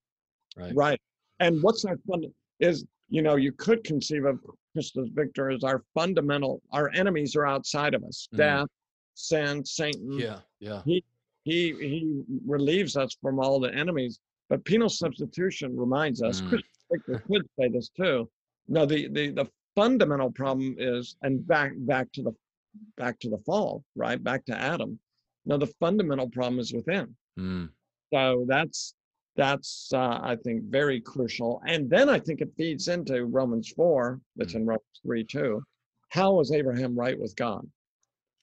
Right. Right. And what's our fund is, you know, you could conceive of Christus victor as our fundamental, our enemies are outside of us. Mm. Death, sin, Satan. Yeah. Yeah. He he he relieves us from all the enemies. But penal substitution reminds us, mm. Victor could say this too. No, the, the the fundamental problem is, and back back to the back to the fall, right? Back to Adam. Now the fundamental problem is within. Mm. So that's that's uh, I think very crucial. And then I think it feeds into Romans four, that's mm. in Romans three too. How was Abraham right with God?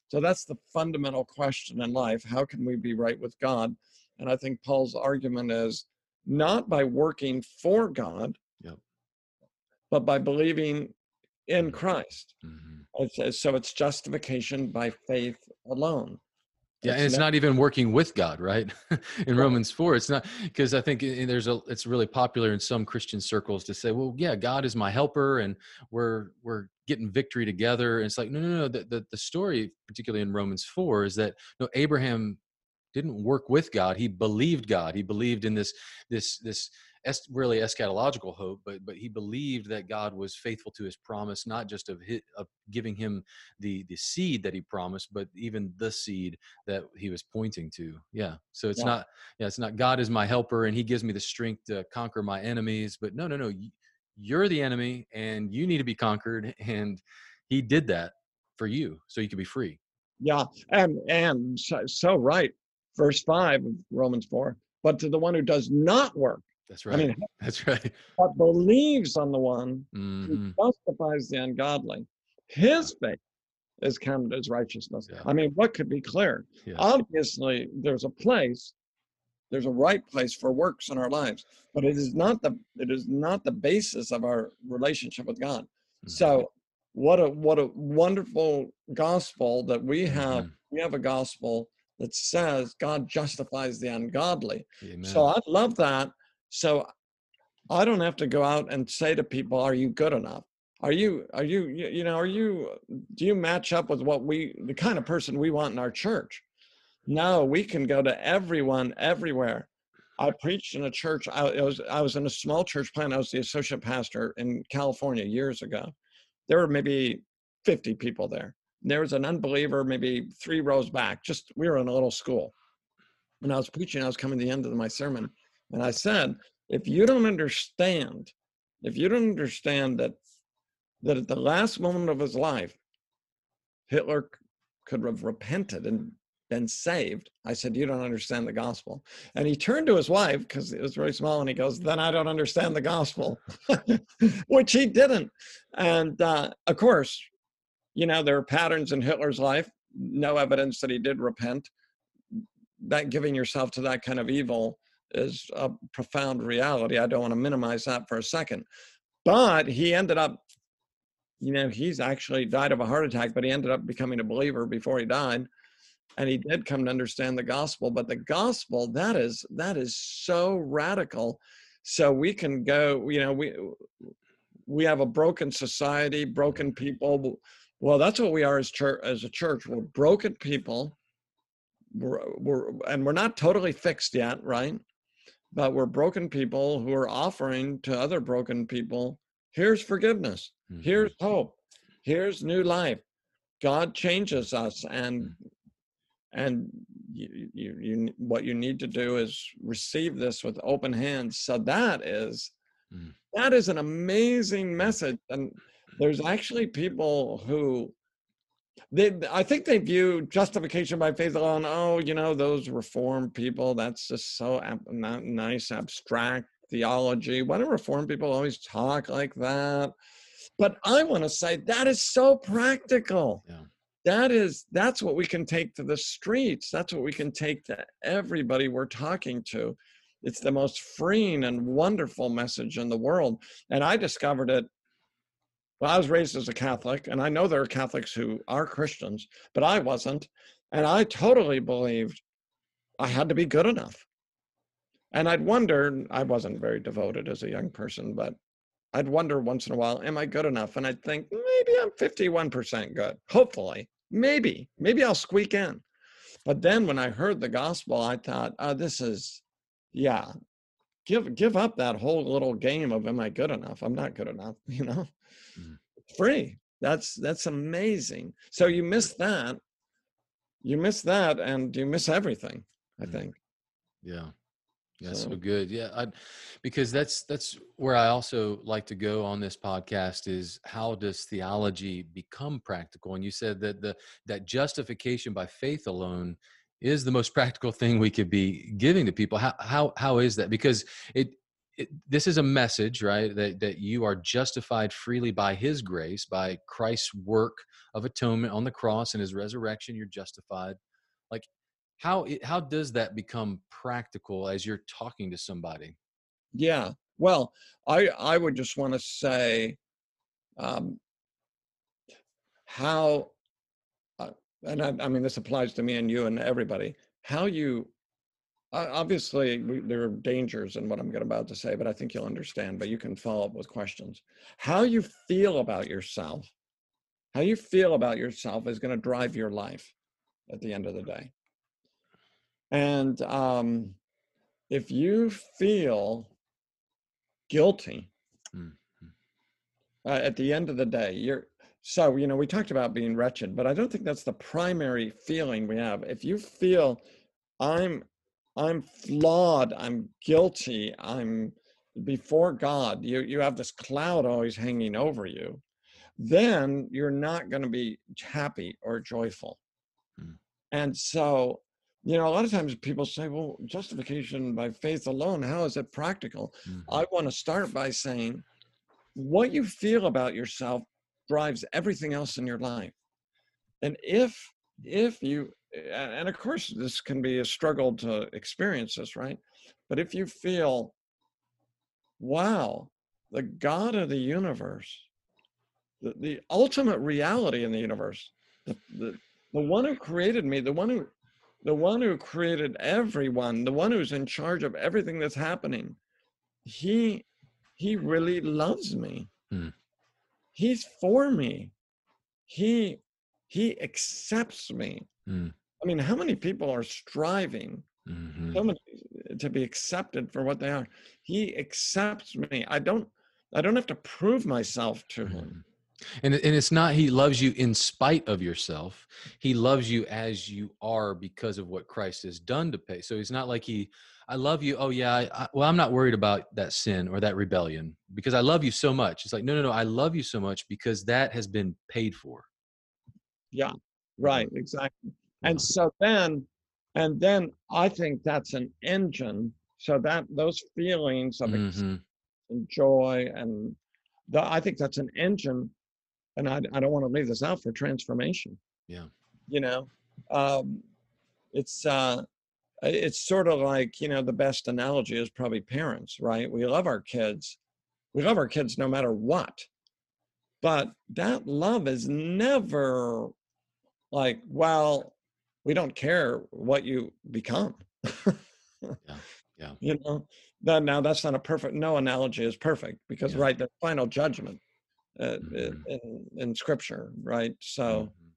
So that's the fundamental question in life. How can we be right with God? And I think Paul's argument is not by working for God, yep. but by believing in mm-hmm. Christ. Mm-hmm. So it's justification by faith alone. Yeah, and it's not even working with God, right? in Romans four, it's not because I think there's a it's really popular in some Christian circles to say, well, yeah, God is my helper, and we're we're getting victory together. And it's like, no, no, no. The the, the story, particularly in Romans four, is that no Abraham didn't work with God. He believed God. He believed in this this this es- really eschatological hope, but but he believed that God was faithful to his promise, not just of his, of giving him the the seed that he promised, but even the seed that he was pointing to. Yeah. So it's yeah. not yeah, it's not God is my helper and he gives me the strength to conquer my enemies, but no, no, no. You're the enemy and you need to be conquered and he did that for you so you could be free. Yeah, and and so, so right. Verse 5 of Romans 4. But to the one who does not work, that's right. I mean, that's right. But believes on the one mm-hmm. who justifies the ungodly. His faith is counted as righteousness. Yeah. I mean, what could be clear? Yeah. Obviously, there's a place, there's a right place for works in our lives, but it is not the it is not the basis of our relationship with God. Mm-hmm. So, what a what a wonderful gospel that we have. Mm-hmm. We have a gospel that says God justifies the ungodly. Amen. So I love that. So I don't have to go out and say to people, "Are you good enough? Are you are you you know are you do you match up with what we the kind of person we want in our church?" No, we can go to everyone everywhere. I preached in a church. I was I was in a small church plant. I was the associate pastor in California years ago. There were maybe 50 people there. There was an unbeliever maybe three rows back. Just we were in a little school. And I was preaching. I was coming to the end of my sermon, and I said, if you don't understand, if you don't understand that that at the last moment of his life, Hitler could have repented and been saved. I said, You don't understand the gospel. And he turned to his wife because it was very small and he goes, Then I don't understand the gospel, which he didn't. And uh, of course, you know, there are patterns in Hitler's life, no evidence that he did repent. That giving yourself to that kind of evil is a profound reality. I don't want to minimize that for a second. But he ended up, you know, he's actually died of a heart attack, but he ended up becoming a believer before he died. And he did come to understand the gospel. But the gospel, that is that is so radical. So we can go, you know, we we have a broken society, broken people. Well, that's what we are as church as a church. We're broken people. We're, we're and we're not totally fixed yet, right? But we're broken people who are offering to other broken people here's forgiveness mm-hmm. here's hope here's new life god changes us and mm. and you, you, you what you need to do is receive this with open hands so that is mm. that is an amazing message and there's actually people who they i think they view justification by faith alone oh you know those reformed people that's just so not nice abstract theology. Why do reformed people always talk like that? But i want to say that is so practical. Yeah. that is that's what we can take to the streets. That's what we can take to everybody we're talking to. It's the most freeing and wonderful message in the world. And i discovered it well, I was raised as a Catholic, and I know there are Catholics who are Christians, but I wasn't. And I totally believed I had to be good enough. And I'd wonder, I wasn't very devoted as a young person, but I'd wonder once in a while, am I good enough? And I'd think, maybe I'm 51% good. Hopefully, maybe, maybe I'll squeak in. But then when I heard the gospel, I thought, oh, this is, yeah, give give up that whole little game of am I good enough? I'm not good enough, you know. Mm. Free. That's that's amazing. So you miss that. You miss that and you miss everything, I mm. think. Yeah. Yeah, so, so good. Yeah, I, because that's that's where I also like to go on this podcast is how does theology become practical? And you said that the that justification by faith alone is the most practical thing we could be giving to people. How how how is that? Because it, it this is a message, right? That that you are justified freely by His grace, by Christ's work of atonement on the cross and His resurrection. You're justified. Like how how does that become practical as you're talking to somebody? Yeah. Well, I I would just want to say um, how uh, and I, I mean this applies to me and you and everybody. How you uh, obviously we, there are dangers in what I'm about to say, but I think you'll understand. But you can follow up with questions. How you feel about yourself, how you feel about yourself is going to drive your life at the end of the day. And um, if you feel guilty mm-hmm. uh, at the end of the day, you're so you know we talked about being wretched, but I don't think that's the primary feeling we have. If you feel I'm I'm flawed, I'm guilty, I'm before God, you you have this cloud always hanging over you, then you're not going to be happy or joyful. Mm. And so you know, a lot of times people say, well, justification by faith alone, how is it practical? Mm-hmm. I want to start by saying what you feel about yourself drives everything else in your life. And if, if you, and of course, this can be a struggle to experience this, right? But if you feel, wow, the God of the universe, the, the ultimate reality in the universe, the, the, the one who created me, the one who the one who created everyone, the one who's in charge of everything that's happening, he he really loves me. Mm. He's for me. He he accepts me. Mm. I mean, how many people are striving mm-hmm. so many, to be accepted for what they are? He accepts me. I don't I don't have to prove myself to him. Mm-hmm. And, and it's not he loves you in spite of yourself. He loves you as you are because of what Christ has done to pay. So he's not like he, I love you. Oh yeah. I, I, well, I'm not worried about that sin or that rebellion because I love you so much. It's like, no, no, no. I love you so much because that has been paid for. Yeah. Right. Exactly. And so then, and then I think that's an engine. So that those feelings of mm-hmm. and joy and the, I think that's an engine and I, I don't want to leave this out for transformation. Yeah. You know, um, it's uh, it's sort of like you know the best analogy is probably parents, right? We love our kids, we love our kids no matter what, but that love is never like well, we don't care what you become. yeah. Yeah. You know, that now that's not a perfect. No analogy is perfect because yeah. right, the final judgment uh, mm-hmm. in, in scripture, right? So, mm-hmm.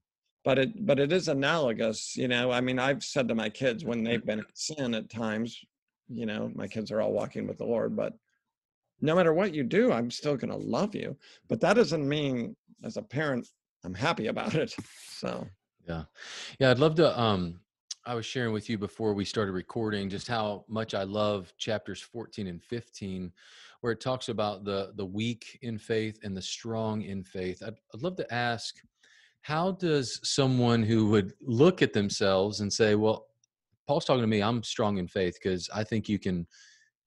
but it but it is analogous, you know. I mean, I've said to my kids when they've been in sin at times, you know, my kids are all walking with the Lord, but no matter what you do, I'm still going to love you. But that doesn't mean, as a parent, I'm happy about it. So, yeah, yeah, I'd love to. Um, I was sharing with you before we started recording just how much I love chapters 14 and 15 where it talks about the the weak in faith and the strong in faith. I'd, I'd love to ask, how does someone who would look at themselves and say, "Well, Paul's talking to me. I'm strong in faith because I think you can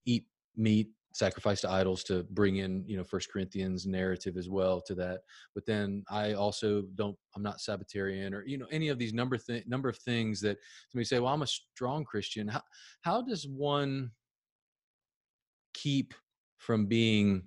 eat meat, sacrifice to idols to bring in, you know, First Corinthians narrative as well to that. But then I also don't. I'm not Sabbatarian or you know any of these number th- number of things that somebody say, "Well, I'm a strong Christian." How how does one keep from being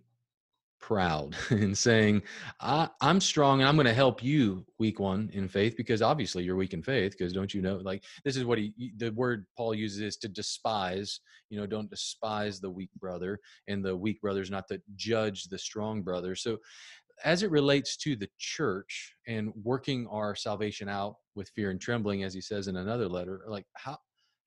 proud and saying I, am strong and i'm going to help you weak one in faith because obviously you're weak in faith because don't you know like this is what he the word paul uses is to despise you know don't despise the weak brother and the weak brother is not to judge the strong brother. So as it relates to the church and working our salvation out with fear and trembling as he says in another letter like how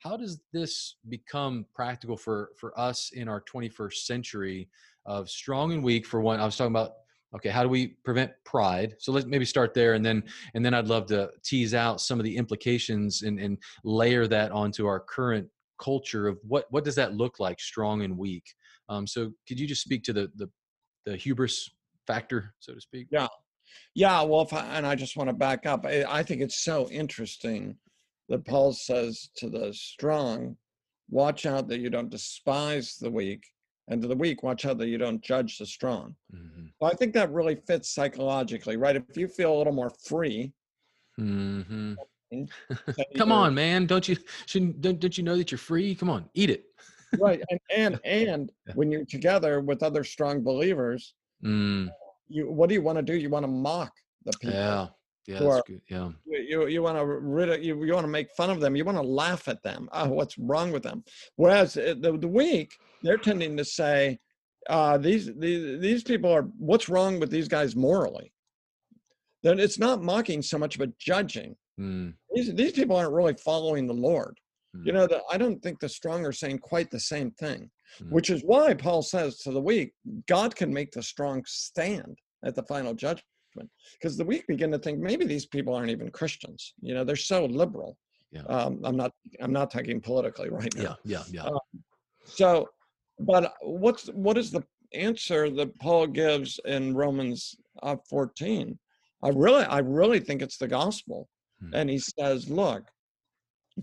how does this become practical for for us in our 21st century of strong and weak for one i was talking about okay how do we prevent pride? So let's maybe start there and then and then i'd love to tease out some of the implications and, and layer that onto our current culture of what what does that look like strong and weak? Um, so could you just speak to the the, the hubris factor so to speak? Yeah. Yeah well I, and i just want to back up I, I think it's so interesting that Paul says to the strong, watch out that you don't despise the weak, and to the weak, watch out that you don't judge the strong. Mm-hmm. Well, I think that really fits psychologically, right? If you feel a little more free, mm-hmm. come on, man! Don't you shouldn't don't, don't you know that you're free? Come on, eat it. right, and and and when you're together with other strong believers, mm. you what do you want to do? You want to mock the people. Yeah Yeah, are- good. Yeah. you you, want to rid of, you, you want to make fun of them you want to laugh at them oh what's wrong with them whereas uh, the, the weak they're tending to say uh, these these these people are what's wrong with these guys morally then it's not mocking so much but judging Mm, these these people aren't really following the lord you mm, know the, i don't think the strong are saying quite the same thing Mm. which is why paul says to the weak god can make the strong stand at the final judgment because the weak begin to think maybe these people aren't even christians you know they're so liberal Yeah. um, i'm not i'm not talking politically right now yeah. Yeah. Yeah. Uh, so but what's what is the answer that paul gives in romans uh, 14 i really i really think it's the gospel Hmm. and he says look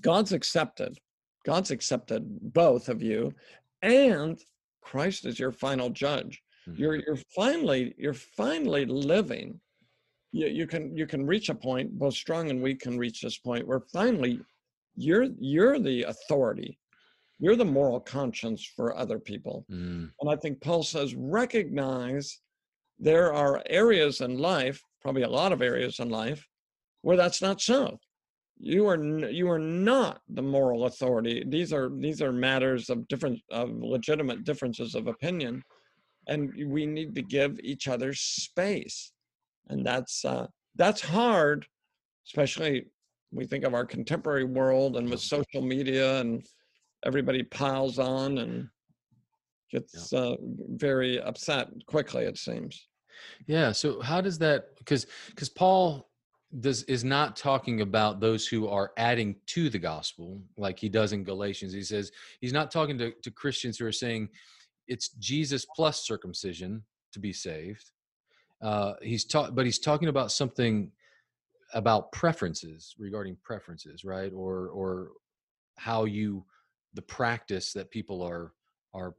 god's accepted god's accepted both of you and christ is your final judge Mhm. you're you're finally you're finally living you, you can you can reach a point both strong and weak can reach this point where finally you're you're the authority. You're the moral conscience for other people. Mm, and i think paul says recognize there are areas in life probably a lot of areas in life where that's not so. You are you are not the moral authority. These are these are matters of different of legitimate differences of opinion and we need to give each other space and that's uh that's hard especially we think of our contemporary world and with social media and everybody piles on and gets uh, very upset quickly it seems Yeah. So how does that because because Paul does is not talking about those who are adding to the gospel like he does in Galatians. He says he's not talking to, to Christians who are saying it's Jesus plus circumcision to be saved. Uh, he's taught, but he's talking about something about preferences regarding preferences, right? Or or how you the practice that people are are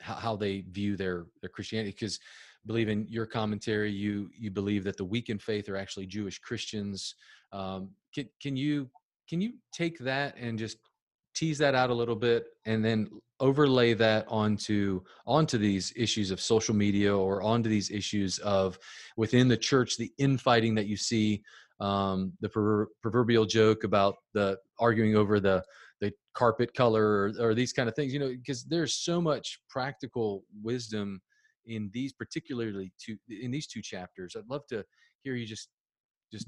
how, they view their their Christianity because believe in your commentary you you believe that the weak in faith are actually jewish christians um, can, can you can you take that and just tease that out a little bit and then overlay that onto onto these issues of social media or onto these issues of within the church the infighting that you see um, the prover- proverbial joke about the arguing over the the carpet color or, or these kind of things you know because there's so much practical wisdom in these particularly two in these two chapters. I'd love to hear you just just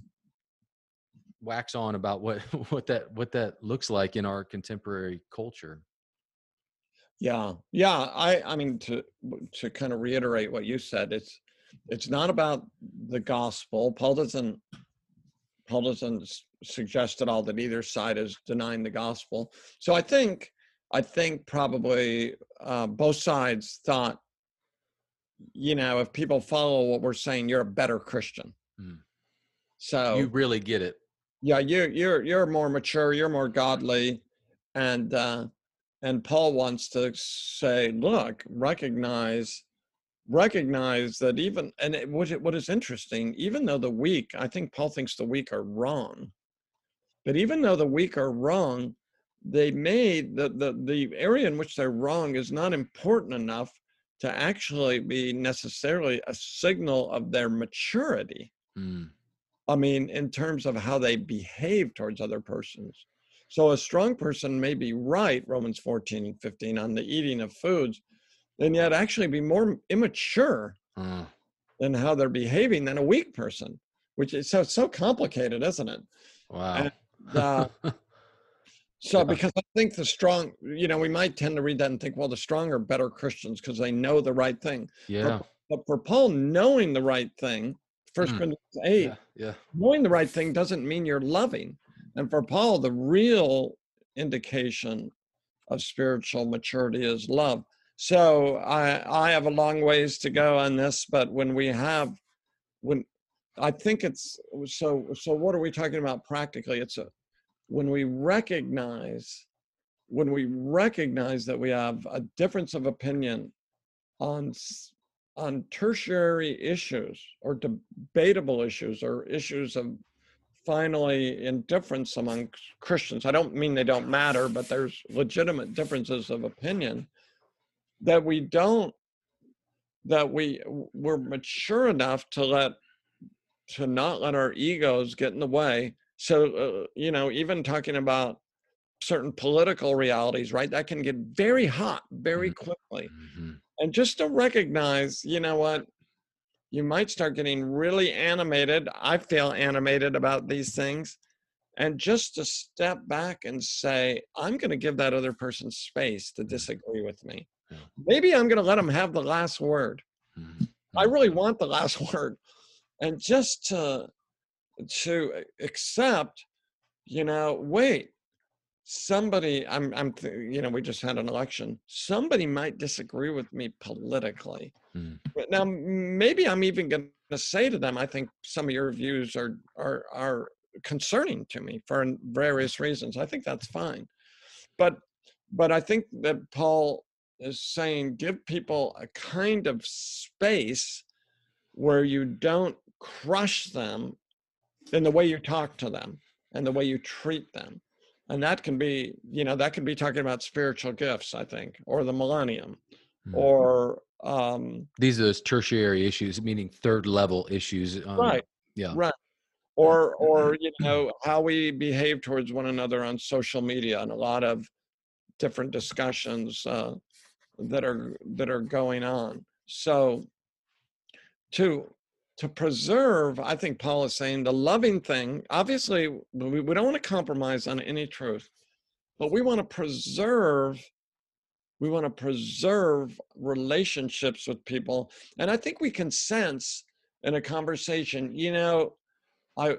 wax on about what what that what that looks like in our contemporary culture. Yeah yeah i i mean to to kind of reiterate what you said it's it's not about the gospel. Paul doesn't paul doesn't suggest at all that either side is denying the gospel. So i think i think probably uh, both sides thought you know if people follow what we're saying you're a better christian. Mm. so you really get it yeah you're you're you're more mature you're more godly and uh and paul wants to say look recognize recognize that even and it, what, what is interesting even though the weak i think paul thinks the weak are wrong but even though the weak are wrong they may the the, the area in which they're wrong is not important enough to actually be necessarily a signal of their maturity. Mm, I mean, in terms of how they behave towards other persons. So a strong person may be right, Romans 14 and 15, on the eating of foods, and yet actually be more immature uh, in how they're behaving than a weak person, which is so so complicated, isn't it? wow Uh, so because I think the strong, you know, we might tend to read that and think, well, the strong are better Christians because they know the right thing. yeah But for Paul, knowing the right thing, First Mm. Corinthians 8, yeah yeah knowing the right thing doesn't mean you're loving. And for Paul, the real indication of spiritual maturity is love. So I I have a long ways to go on this, but when we have when I think it's so so what are we talking about practically? It's a when we recognize when we recognize that we have a difference of opinion on on tertiary issues or debatable issues or issues of finally indifference among Christians. I don't mean they don't matter, but there's legitimate differences of opinion that we don't that we we're mature enough to let to not let our egos get in the way. So, uh, you know, even talking about certain political realities, right? That can get very hot very mm-hmm. quickly. Mm-hmm. And just to recognize, you know what, you might start getting really animated. I feel animated about these things. And just to step back and say, I'm going to give that other person space to mm-hmm. disagree with me. Yeah. Maybe I'm going to let them have the last word. Mm-hmm. I really want the last word. And just to, to accept, you know, wait, somebody i'm i'm you know we just had an election. Somebody might disagree with me politically. Mm. but now maybe i'm even going to say to them i think some of your views are are are concerning to me for various reasons. I think that's fine. But but i think that paul is saying give people a kind of space where you don't crush them in the way you talk to them and the way you treat them and that can be you know that can be talking about spiritual gifts i think or the millennium mm-hmm. or um these are those tertiary issues meaning third level issues um, right yeah. right. Or or you know how we behave towards one another on social media and a lot of different discussions uh, that are that are going on. So to to preserve, I think Paul is saying the loving thing, obviously, we, we don't want to compromise on any truth, but we want to preserve we want to preserve relationships with people and i think we can sense in a conversation you know i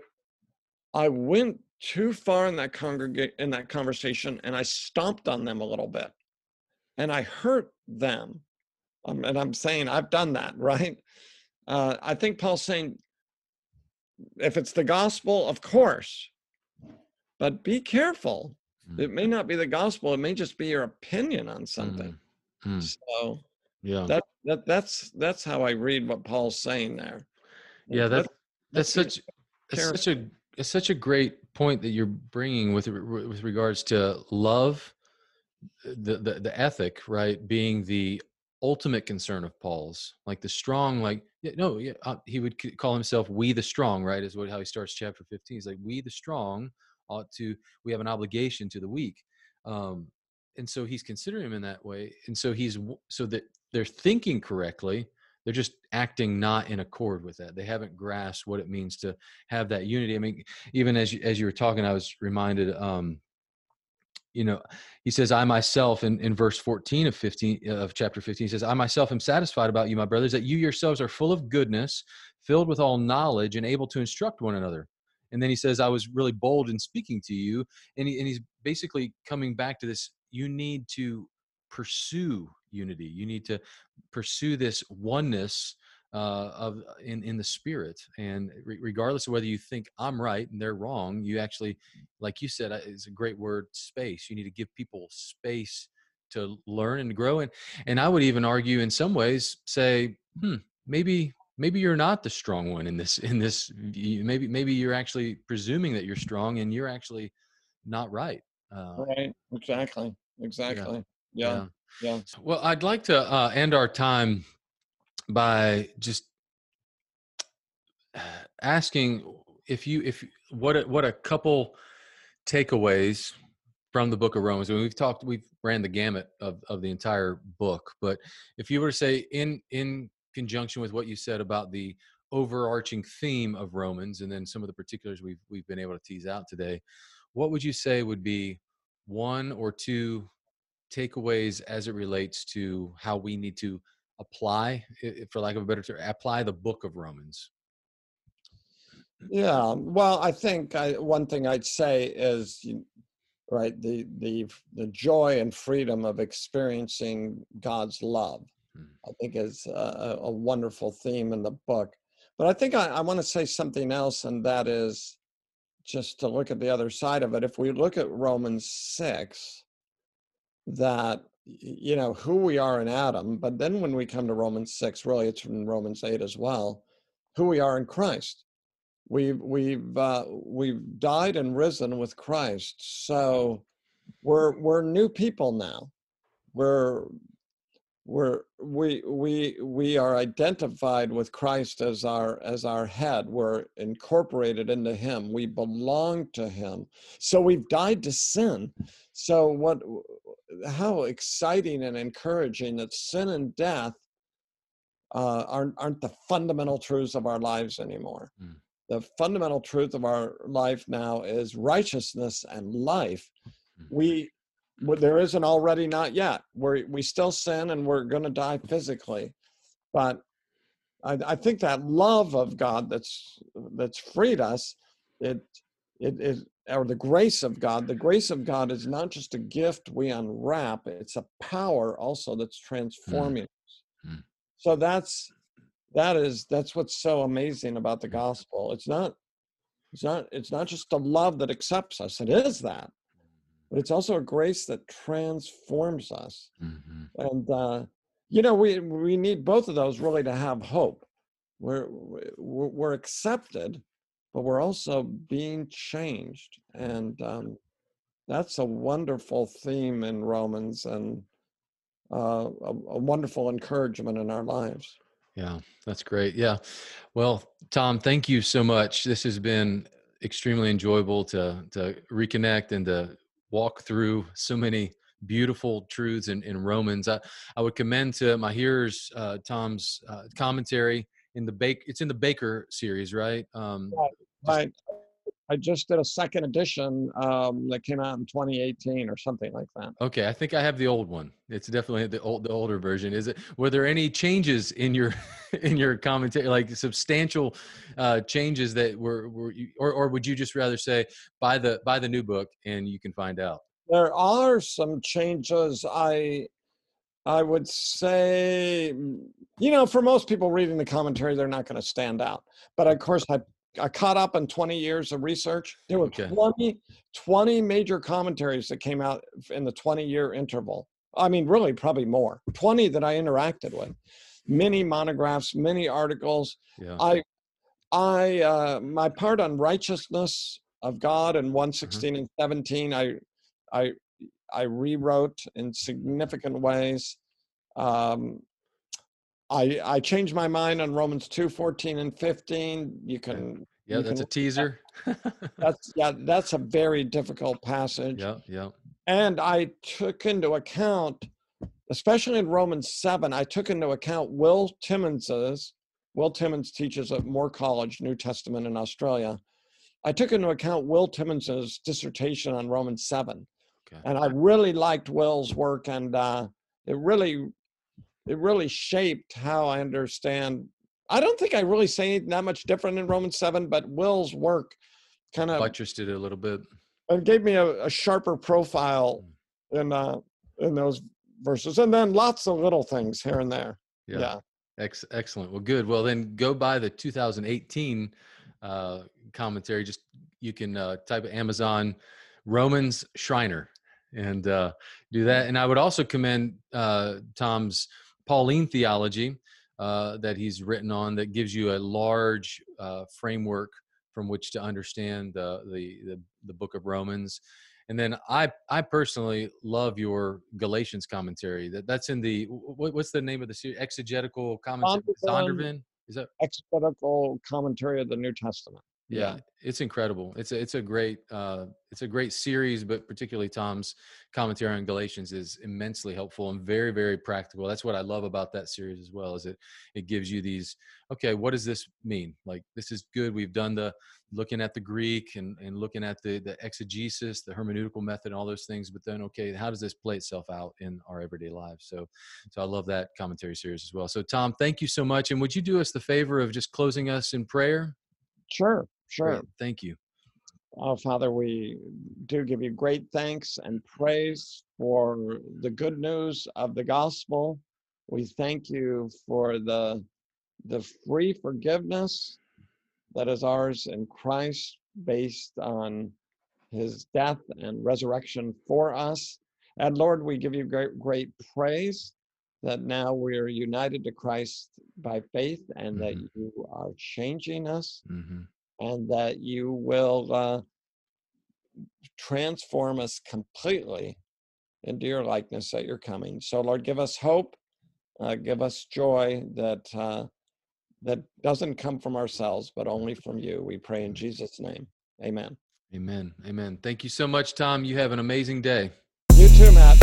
i went too far in that congregate in that conversation and i stomped on them a little bit and i hurt them um, and i'm saying i've done that right uh, I think Paul's saying, if it's the gospel, of course, but be careful. Mm. It may not be the gospel. It may just be your opinion on something. Mm. Mm. So, yeah, that that that's that's how I read what Paul's saying there. Yeah, that that's, that's such that's such a it's such a great point that you're bringing with with regards to love, the the, the ethic, right? Being the ultimate concern of Paul's, like the strong, like yeah, no, yeah, uh, he would call himself "we the strong," right? Is what how he starts chapter fifteen. He's like, "We the strong ought to, we have an obligation to the weak," um, and so he's considering him in that way, and so he's so that they're thinking correctly. They're just acting not in accord with that. They haven't grasped what it means to have that unity. I mean, even as you, as you were talking, I was reminded. Um, you know he says i myself in, in verse 14 of 15 uh, of chapter 15 he says i myself am satisfied about you my brothers that you yourselves are full of goodness filled with all knowledge and able to instruct one another. And then he says i was really bold in speaking to you and, he, and he's basically coming back to this you need to pursue unity. You need to pursue this oneness uh, of in in the spirit and re- regardless of whether you think i'm right and they're wrong you actually like you said it's a great word space. You need to give people space to learn and grow and and i would even argue in some ways say hmm maybe maybe you're not the strong one in this in this maybe maybe you're actually presuming that you're strong and you're actually not right. Uh, right exactly exactly. Yeah yeah, yeah. well i'd like to uh, end our time by just asking if you if what a, what a couple takeaways from the book of Romans. I mean, we've talked, we've ran the gamut of, of the entire book, but if you were to say in in conjunction with what you said about the overarching theme of Romans, and then some of the particulars we've we've been able to tease out today, what would you say would be one or two takeaways as it relates to how we need to apply, for lack of a better term, apply the book of Romans? Yeah, well, I think I, one thing I'd say is, right, the the the joy and freedom of experiencing God's love. Hmm. I think is a, a, wonderful theme in the book. But I think I, I want to say something else, and that is just to look at the other side of it. If we look at Romans six, that you know who we are in adam but then when we come to romans 6 really it's from romans 8 as well who we are in christ. We've we've uh, we've died and risen with christ so we're we're new people now. We're we're we we we are identified with Christ as our as our head. We're incorporated into Him. We belong to Him. So we've died to sin. So what? How exciting and encouraging that sin and death uh, aren't aren't the fundamental truths of our lives anymore. Mm. The fundamental truth of our life now is righteousness and life. Mm. There isn't already not yet. We we still sin and we're going to die physically, but I, I, think that love of God that's that's freed us, it it is or the grace of God. The grace of God is not just a gift we unwrap; it's a power also that's hmm. transforming mm. us. Mm. So that's that is that's what's so amazing about the gospel. It's not it's not it's not just a love that accepts us. It is that, but it's also a grace that transforms us. Mm-hmm. And uh, you know, we we need both of those really to have hope. We're we're, accepted, but we're also being changed, and um, that's a wonderful theme in Romans, and uh, a, a wonderful encouragement in our lives. Yeah, that's great. Yeah. Well, Tom, thank you so much. This has been extremely enjoyable to to reconnect and to walk through so many beautiful truths in, in Romans. I, I would commend to my hearers uh, Tom's uh, commentary in the bake. It's in the Baker series, right? Um, right. right. I just did a second edition um, that came out in 2018 or something like that. Okay, I think I have the old one. It's definitely the old, the older version. Is it? Were there any changes in your in your commentary, like substantial uh, changes that were were, you, or or would you just rather say buy the buy the new book and you can find out? There are some changes. I I would say, you know, for most people reading the commentary, they're not going to stand out. But of course, I I caught up on 20 years of research. There were okay. 20, 20 major commentaries that came out in the 20 year interval. I mean, really, probably more. 20 that I interacted with. Many monographs, many articles. Yeah. I, I, uh, my part on righteousness of God in 116 mm-hmm. and 17, I, I, I rewrote in significant ways. Um, I I changed my mind on Romans 2, 14 and 15. You can Yeah, you that's can, a teaser. that's yeah, that's a very difficult passage. Yeah, yeah. And I took into account, especially in Romans 7, I took into account Will Timmins's, Will Timmins teaches at Moore College, New Testament in Australia. I took into account Will Timmins's dissertation on Romans 7. Okay. And I really liked Will's work and uh, it really it really shaped how I understand. I don't think I really say that much different in Romans 7, but Will's work kind of buttressed it a little bit. It gave me a, a sharper profile mm. in uh, in those verses, and then lots of little things here and there. Yeah. yeah. Ex- excellent. Well, good. Well, then go by the 2018 uh, commentary. Just you can uh, type Amazon Romans Schreiner and uh, do that. And I would also commend uh, Tom's Pauline theology uh, that he's written on that gives you a large uh, framework from which to understand the, the, the the book of Romans. And then I I personally love your Galatians commentary. That that's in the what, what's the name of the series? Exegetical commentary. Zondervan. Is that exegetical commentary of the New Testament? Yeah, yeah, it's incredible. It's a, it's a great uh it's a great series but particularly tom's commentary on galatians is immensely helpful and very very practical. That's what i love about that series as well is it it gives you these okay what does this mean? Like this is good. We've done the looking at the greek and and looking at the the exegesis the hermeneutical method and all those things but then okay how does this play itself out in our everyday lives? So so i love that commentary series as well. So tom thank you so much and would you do us the favor of just closing us in prayer sure Sure. Great. Thank you. Oh, Father, we do give you great thanks and praise for the good news of the gospel. We thank you for the, the free forgiveness that is ours in Christ based on his death and resurrection for us. And Lord, we give you great, great praise that now we are united to Christ by faith and mm-hmm. that you are changing us. Mm-hmm and that you will uh, transform us completely into your likeness at your coming. So, Lord, give us hope Uh, give us joy that uh, that doesn't come from ourselves, but only from you. We pray in Jesus' name. Amen. Amen. Amen. Thank you so much, Tom. You have an amazing day. You too, Matt.